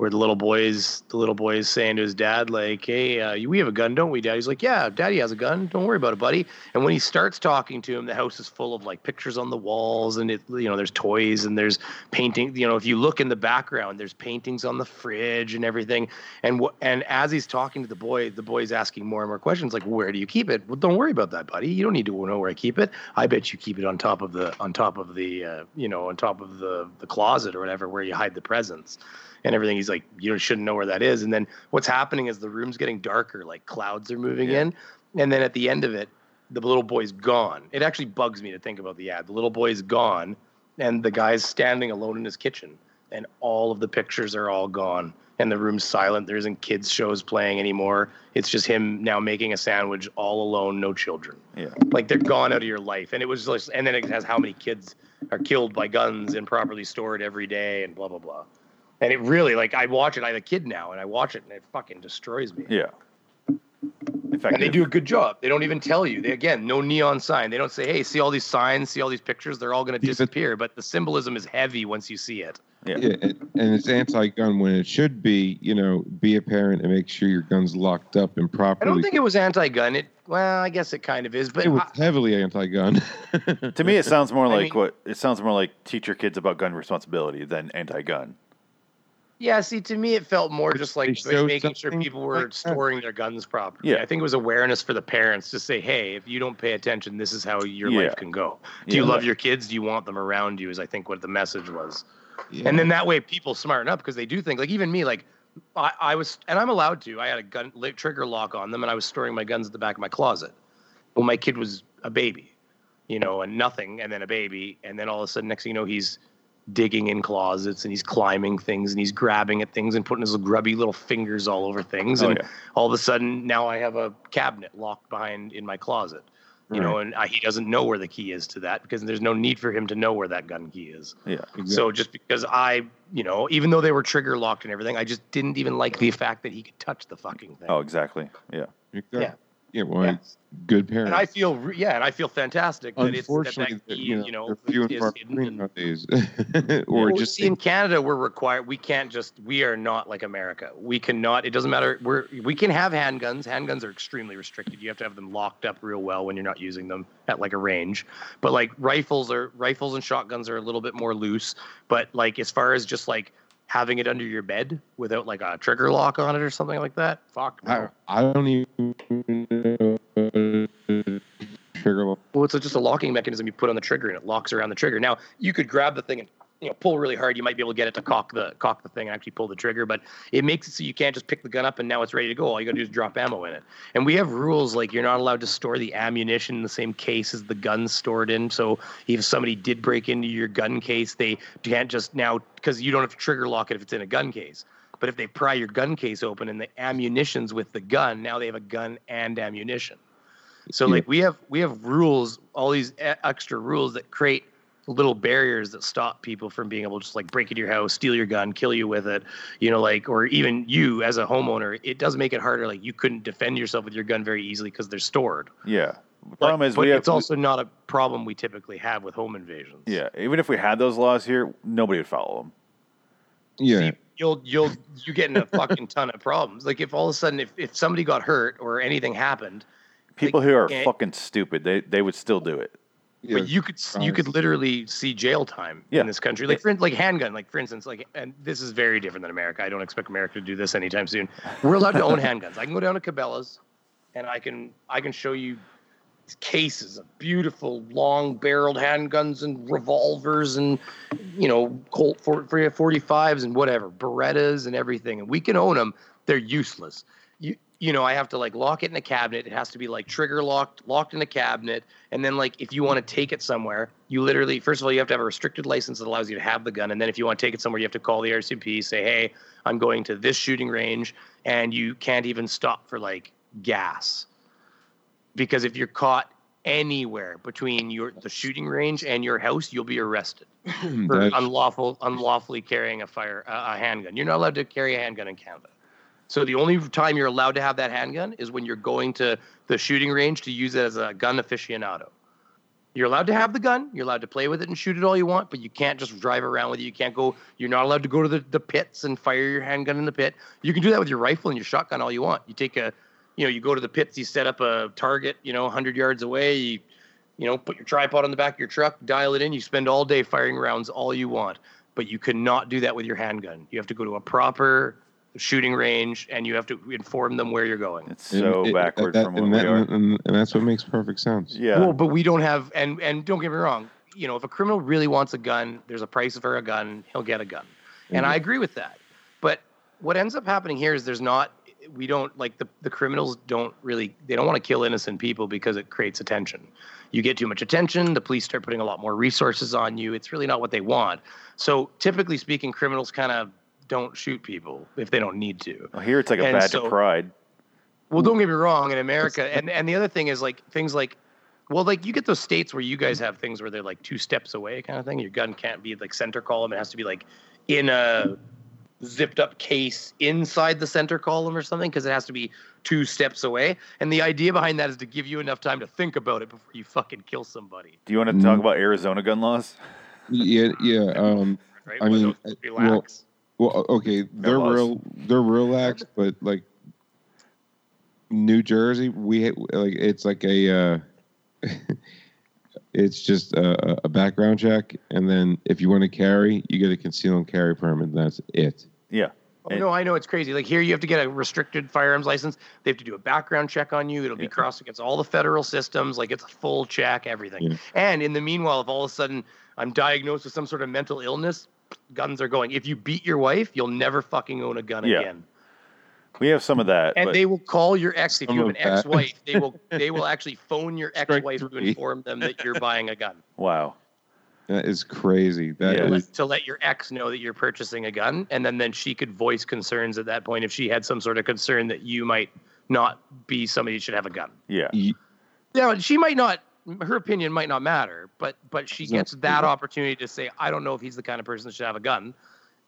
Where the little boys, the little boy is saying to his dad, like, "Hey, uh, we have a gun, don't we, Dad?" He's like, "Yeah, Daddy has a gun. Don't worry about it, buddy." And when he starts talking to him, the house is full of like pictures on the walls, and it, you know, there's toys and there's painting. You know, if you look in the background, there's paintings on the fridge and everything. And what? And as he's talking to the boy, the boy's asking more and more questions, like, "Where do you keep it?" Well, don't worry about that, buddy. You don't need to know where I keep it. I bet you keep it on top of the on top of the uh, you know on top of the the closet or whatever where you hide the presents and everything. He's like, you shouldn't know where that is. And then what's happening is the room's getting darker, like clouds are moving Yeah. in. And then at the end of it, the little boy's gone. It actually bugs me to think about the ad. The little boy's gone, and the guy's standing alone in his kitchen, and all of the pictures are all gone. And the room's silent. There isn't kids' shows playing anymore. It's just him now making a sandwich all alone, no children Yeah. like they're gone out of your life and it was just and then it has how many kids are killed by guns improperly stored every day and blah blah blah. And it really like I watch it. I have a kid now, and I watch it, and it fucking destroys me. Yeah. In fact, And they do a good job. They don't even tell you. They again, no neon sign. They don't say, "Hey, see all these signs, see all these pictures. They're all going to disappear." But the symbolism is heavy once you see it. Yeah. Yeah, and, and it's anti-gun when it should be, you know, be a parent and make sure your gun's locked up and properly. I don't think it was anti-gun. It well, I guess it kind of is, but it was I- heavily anti-gun. To me, it sounds more (laughs) I like mean- what it sounds more like teach your kids about gun responsibility than anti-gun. Yeah, see, to me, it felt more just like making sure people were like storing their guns properly. Yeah. I think it was awareness for the parents to say, "Hey, if you don't pay attention, this is how your Yeah. life can go." Do you Yeah. love your kids? Do you want them around you? Is I think what the message was. Yeah. And then that way, people smarten up because they do think, like even me, like I, I was, and I'm allowed to. I had a gun trigger lock on them, and I was storing my guns at the back of my closet. Well, my kid was a baby, you know, and nothing, and then a baby, and then all of a sudden, next thing you know, he's digging in closets and he's climbing things and he's grabbing at things and putting his grubby little fingers all over things. Oh, and yeah. all of a sudden, now I have a cabinet locked behind in my closet. You know, and I, he doesn't know where the key is to that because there's no need for him to know where that gun key is. Yeah. Exactly. So just because I, you know, even though they were trigger locked and everything, I just didn't even like the fact that he could touch the fucking thing. Oh, exactly. Yeah. Yeah. Yeah, well, Yeah. good parents. and I feel, re- yeah, and I feel fantastic that it's that, Unfortunately, that key, you know, you know, few and far between nowadays. (laughs) or Well, just see, in Canada, we're required. We can't just. We are not like America. We cannot. It doesn't matter. We're we can have handguns. Handguns are extremely restricted. You have to have them locked up real well when you're not using them at like a range. But like rifles are rifles and shotguns are a little bit more loose. But like as far as just like having it under your bed without like a trigger lock on it or something like that, fuck. I, No. I don't even know trigger lock. Well, it's just a locking mechanism you put on the trigger and it locks around the trigger. Now you could grab the thing and you know pull really hard. You might be able to get it to cock the cock the thing and actually pull the trigger, but it makes it so you can't just pick the gun up and now it's ready to go. All you got to do is drop ammo in it. And we have rules like you're not allowed to store the ammunition in the same case as the gun's stored in. So if somebody did break into your gun case, they can't just now because you don't have to trigger lock it if it's in a gun case. But if they pry your gun case open and the ammunition's with the gun, now they have a gun and ammunition. So like we have we have rules, all these extra rules that create little barriers that stop people from being able to just like break into your house, steal your gun, kill you with it, you know, like or even you as a homeowner, it does make it harder. Like you couldn't defend yourself with your gun very easily because they're stored. Yeah. The But, problem is but we have it's also not a problem we typically have with home invasions. yeah. Even if we had those laws here, nobody would follow them. Yeah. See, you'll you'll you get in a fucking ton of problems. Like if all of a sudden if, if somebody got hurt or anything happened, People who are fucking stupid, they they would still do it. Yeah. but you could you could literally see jail time Yeah. in this country. Like for like handgun, like for instance, like and this is very different than America. I don't expect America to do this anytime soon. We're allowed to own (laughs) handguns. I can go down to Cabela's, and I can I can show you cases of beautiful long barreled handguns and revolvers and you know Colt 45s and whatever Berettas and everything, and we can own them. They're useless. You know I have to like lock it in a cabinet. It has to be like trigger locked, locked in a cabinet, and then like if you want to take it somewhere, you literally first of all you have to have a restricted license that allows you to have the gun, and then if you want to take it somewhere, you have to call the RCMP, say hey I'm going to this shooting range, and you can't even stop for like gas because if you're caught anywhere between your the shooting range and your house, you'll be arrested (clears throat) for unlawful unlawfully carrying a fire a handgun. You're not allowed to carry a handgun in Canada. So the only time you're allowed to have that handgun is when you're going to the shooting range to use it as a gun aficionado. You're allowed to have the gun. You're allowed to play with it and shoot it all you want, but you can't just drive around with it. You can't go. You're not allowed to go to the, the pits and fire your handgun in the pit. You can do that with your rifle and your shotgun all you want. You take a, you know, you go to the pits. You set up a target, you know, 100 yards away. You, you know, put your tripod on the back of your truck, dial it in. You spend all day firing rounds all you want, but you cannot do that with your handgun. You have to go to a proper shooting range and you have to inform them where you're going. It's so it- uh, backwards that- from what and we that- are. And, and that's what makes perfect sense. Yeah. Well, but we don't have, and and don't get me wrong. You know, if a criminal really wants a gun, there's a price for a gun. He'll get a gun, and I agree with that. But what ends up happening here is there's not. We don't like the the criminals don't really. They don't want to kill innocent people because it creates attention. You get too much attention. The police start putting a lot more resources on you. It's really not what they want. So typically speaking, criminals kind of don't shoot people if they don't need to. Well, here it's like a and badge so- of pride. Well, don't get me wrong. In America, and and the other thing is like things like Well, like you get those states where you guys have things where they're like two steps away, kind of thing. Your gun can't be like center column; it has to be like in a zipped up case inside the center column or something because it has to be two steps away. And the idea behind that is to give you enough time to think about it before you fucking kill somebody, Do you want to talk about Arizona gun laws? Yeah, yeah. (laughs) Um, right? I mean, uh, relax. well, o- okay, they're real, they're relaxed, but like New Jersey, we like it's like a, uh, (laughs) it's just a, a background check, and then if you want to carry, you get a conceal and carry permit. And that's it. Yeah. Oh, no, I know it's crazy. Like here, you have to get a restricted firearms license. They have to do a background check on you. It'll be Yeah. crossed against all the federal systems. Like it's a full check, everything. Yeah. And in the meanwhile, if all of a sudden I'm diagnosed with some sort of mental illness, guns are going. If you beat your wife, you'll never fucking own a gun Yeah. again. We have some of that. And they will call your ex if you have an that. ex-wife. They will (laughs) they will actually phone your Strike ex-wife to inform them that you're buying a gun. (laughs) wow. That is crazy. That Yeah. to, is let, to let your ex know that you're purchasing a gun, and then then she could voice concerns at that point if she had some sort of concern that you might not be somebody who should have a gun. Yeah. y- Yeah, she might not. Her opinion might not matter, but but she gets that opportunity to say, I don't know if he's the kind of person that should have a gun,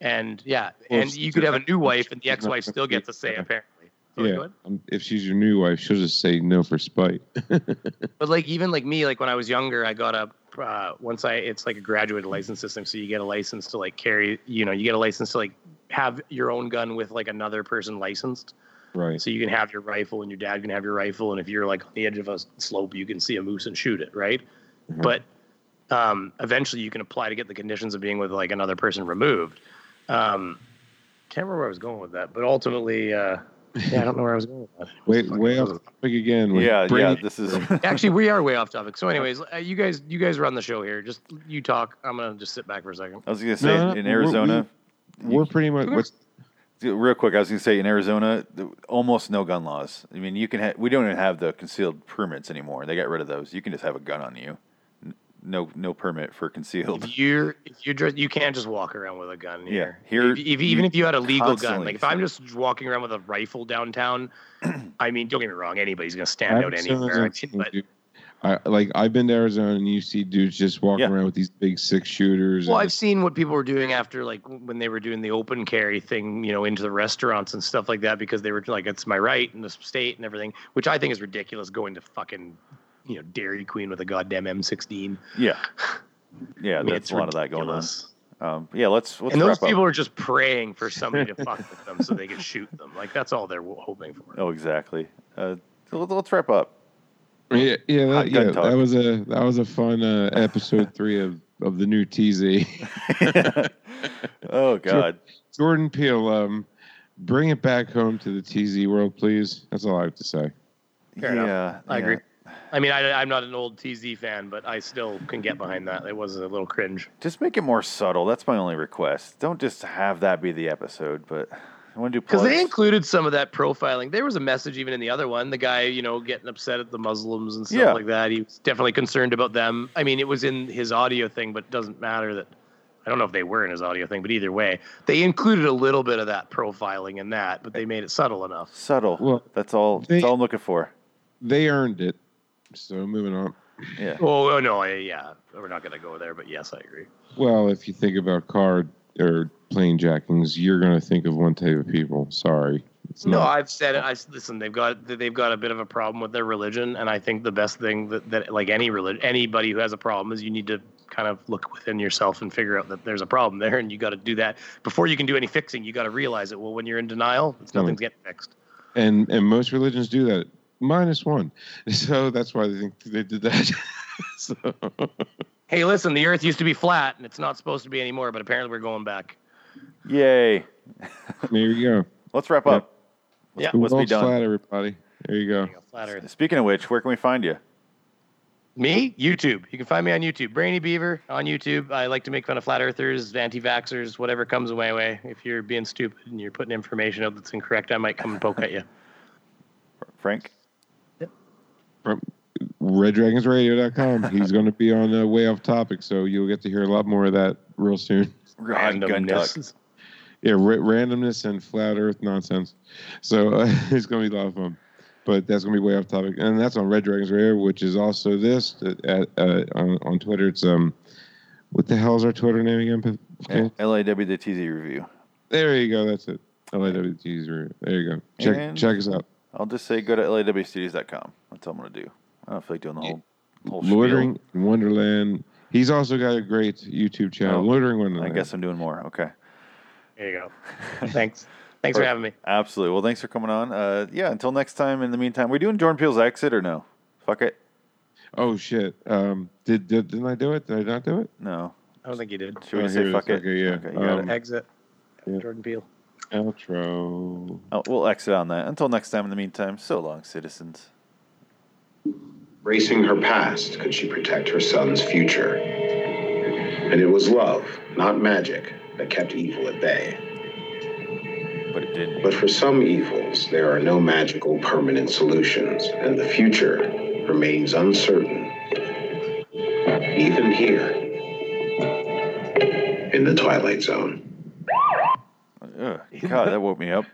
and yeah, and you could have a new wife, and the ex-wife still gets a say apparently. Sorry, yeah. um, If she's your new wife, she'll just say no for spite. (laughs) But like even like me, like when I was younger, I got a uh, once I it's like a graduated license system, so you get a license to like carry, you know, you get a license to like have your own gun with like another person licensed. Right. So you can have your rifle and your dad can have your rifle, and if you're like on the edge of a slope, you can see a moose and shoot it, right? Mhm. But um, eventually, you can apply to get the conditions of being with like another person removed. Um, can't remember where I was going with that, but ultimately, uh, yeah, I don't know where I was going with that. Way, way off topic again. with Yeah. Yeah. This is. (laughs) Actually, we are way off topic. So, anyways, uh, you guys, you guys run the show here. Just you talk. I'm gonna just sit back for a second. I was gonna say No, no, in we're- Arizona. We're pretty much. What's, Real quick, I was gonna say in Arizona, th- almost no gun laws. I mean, you can ha- we don't even have the concealed permits anymore. They got rid of those. You can just have a gun on you. No, no permit for concealed. If you're, if you're, just, you can't just walk around with a gun here. Yeah, here if, if, even if you had a legal gun, like if I'm just walking around with a rifle downtown, (clears throat) I mean, don't get me wrong, anybody's gonna stand out Arizona's anywhere. I insane, mean, but dude. I, like I've been to Arizona and you see dudes just walking Yeah. around with these big six shooters. Well, and- I've seen what people were doing after, like when they were doing the open carry thing, you know, into the restaurants and stuff like that, because they were like, "It's my right in the state" and everything, which I think is ridiculous. Going to fucking, you know, Dairy Queen with a goddamn M16. Yeah, (laughs) yeah. I mean, that's it's a lot of that going on. Um, yeah, let's let's and those wrap people up. are just praying for somebody to fuck with them so they can (laughs) shoot them. Like that's all they're hoping for. Oh, exactly. Uh, let's- let's wrap up. Yeah, yeah, that, yeah. talk. That was a that was a fun uh, (laughs) episode three of of the new TZ. (laughs) oh God. Jordan Peele, um, bring it back home to the TZ world, please. That's all I have to say. Fair enough. yeah, I yeah. agree. I mean, I, I'm not an old TZ fan, but I still can get behind that. It was a little cringe. Just make it more subtle. That's my only request. Don't just have that be the episode, but I want to do Because they included some of that profiling. There was a message even in the other one. The guy, you know, getting upset at the Muslims and stuff Yeah. like that. He was definitely concerned about them. I mean, it was in his audio thing, but it doesn't matter that. I don't know if they were in his audio thing, but either way, they included a little bit of that profiling in that, but they made it subtle enough. subtle. Well, that's all. they- that's all I'm looking for. They earned it. So moving on. Yeah. Oh, oh no, I, yeah, we're not going to go there, but yes, I agree. Well, if you think about car or plane jackings, you're going to think of one type of people. Sorry. It's No, not. I've said it. I listen. They've got they've got a bit of a problem with their religion, and I think the best thing that, that like any religion, anybody who has a problem is you need to kind of look within yourself and figure out that there's a problem there, and you got to do that before you can do any fixing. You got to realize it. Well, when you're in denial, it's nothing's getting fixed. and and most religions do that minus one. (laughs) So that's why they think they did that. (laughs) so (laughs) Hey, listen, the Earth used to be flat, and it's not supposed to be anymore, but apparently we're going back. Yay. (laughs) there you go. Let's wrap Yeah. up. Yeah, Let's be world's done. flat, everybody. There you go. There you go, flat Earth. Speaking of which, where can we find you? Me, YouTube. You can find me on YouTube, Brainy Beaver on YouTube. I like to make fun of flat earthers, anti-vaxxers, whatever comes my way. If you're being stupid and you're putting information out that's incorrect, I might come and poke at you. Frank? From RedDragonsRadio.com. He's going to be on uh, Way Off Topic, so you'll get to hear a lot more of that real soon. Randomness. Yeah, ra- randomness and flat Earth nonsense. So uh, (laughs) it's going to be a lot of fun. but that's gonna be way off topic. And that's on Red Dragons Radio, which is also this. At, uh, on, on Twitter, it's um, what the hell is our Twitter name again? Yeah, LAWTZ review. There you go. That's it. LAWT's There you go. Check And- check us out. I'll just say go to lawstudios.com. That's all I'm going to do. I don't feel like doing the whole, whole. Loitering in Wonderland. He's also got a great YouTube channel. Oh, Loitering I guess I'm doing more. Okay. There you go. (laughs) Thanks. Thanks for having me. Absolutely. Well, thanks for coming on. Uh, yeah, until next time, in the meantime, we're doing Jordan Peele's exit or no? Fuck it. Oh shit. Um, did, did didn't I do it? Did I not do it? No. I don't think you did. Should we Oh, just here say it fuck it? Okay, yeah. Okay, you got Um, it. Exit. Yeah. Jordan Peele. Outro. Oh, we'll exit on that. Until next time, in the meantime, so long, citizens. Bracing her past, could she protect her son's future? And it was love, not magic, that kept evil at bay. But it didn't. But for some evils, there are no magical permanent solutions, and the future remains uncertain. Even here, in the Twilight Zone. Ugh, God, that woke me up.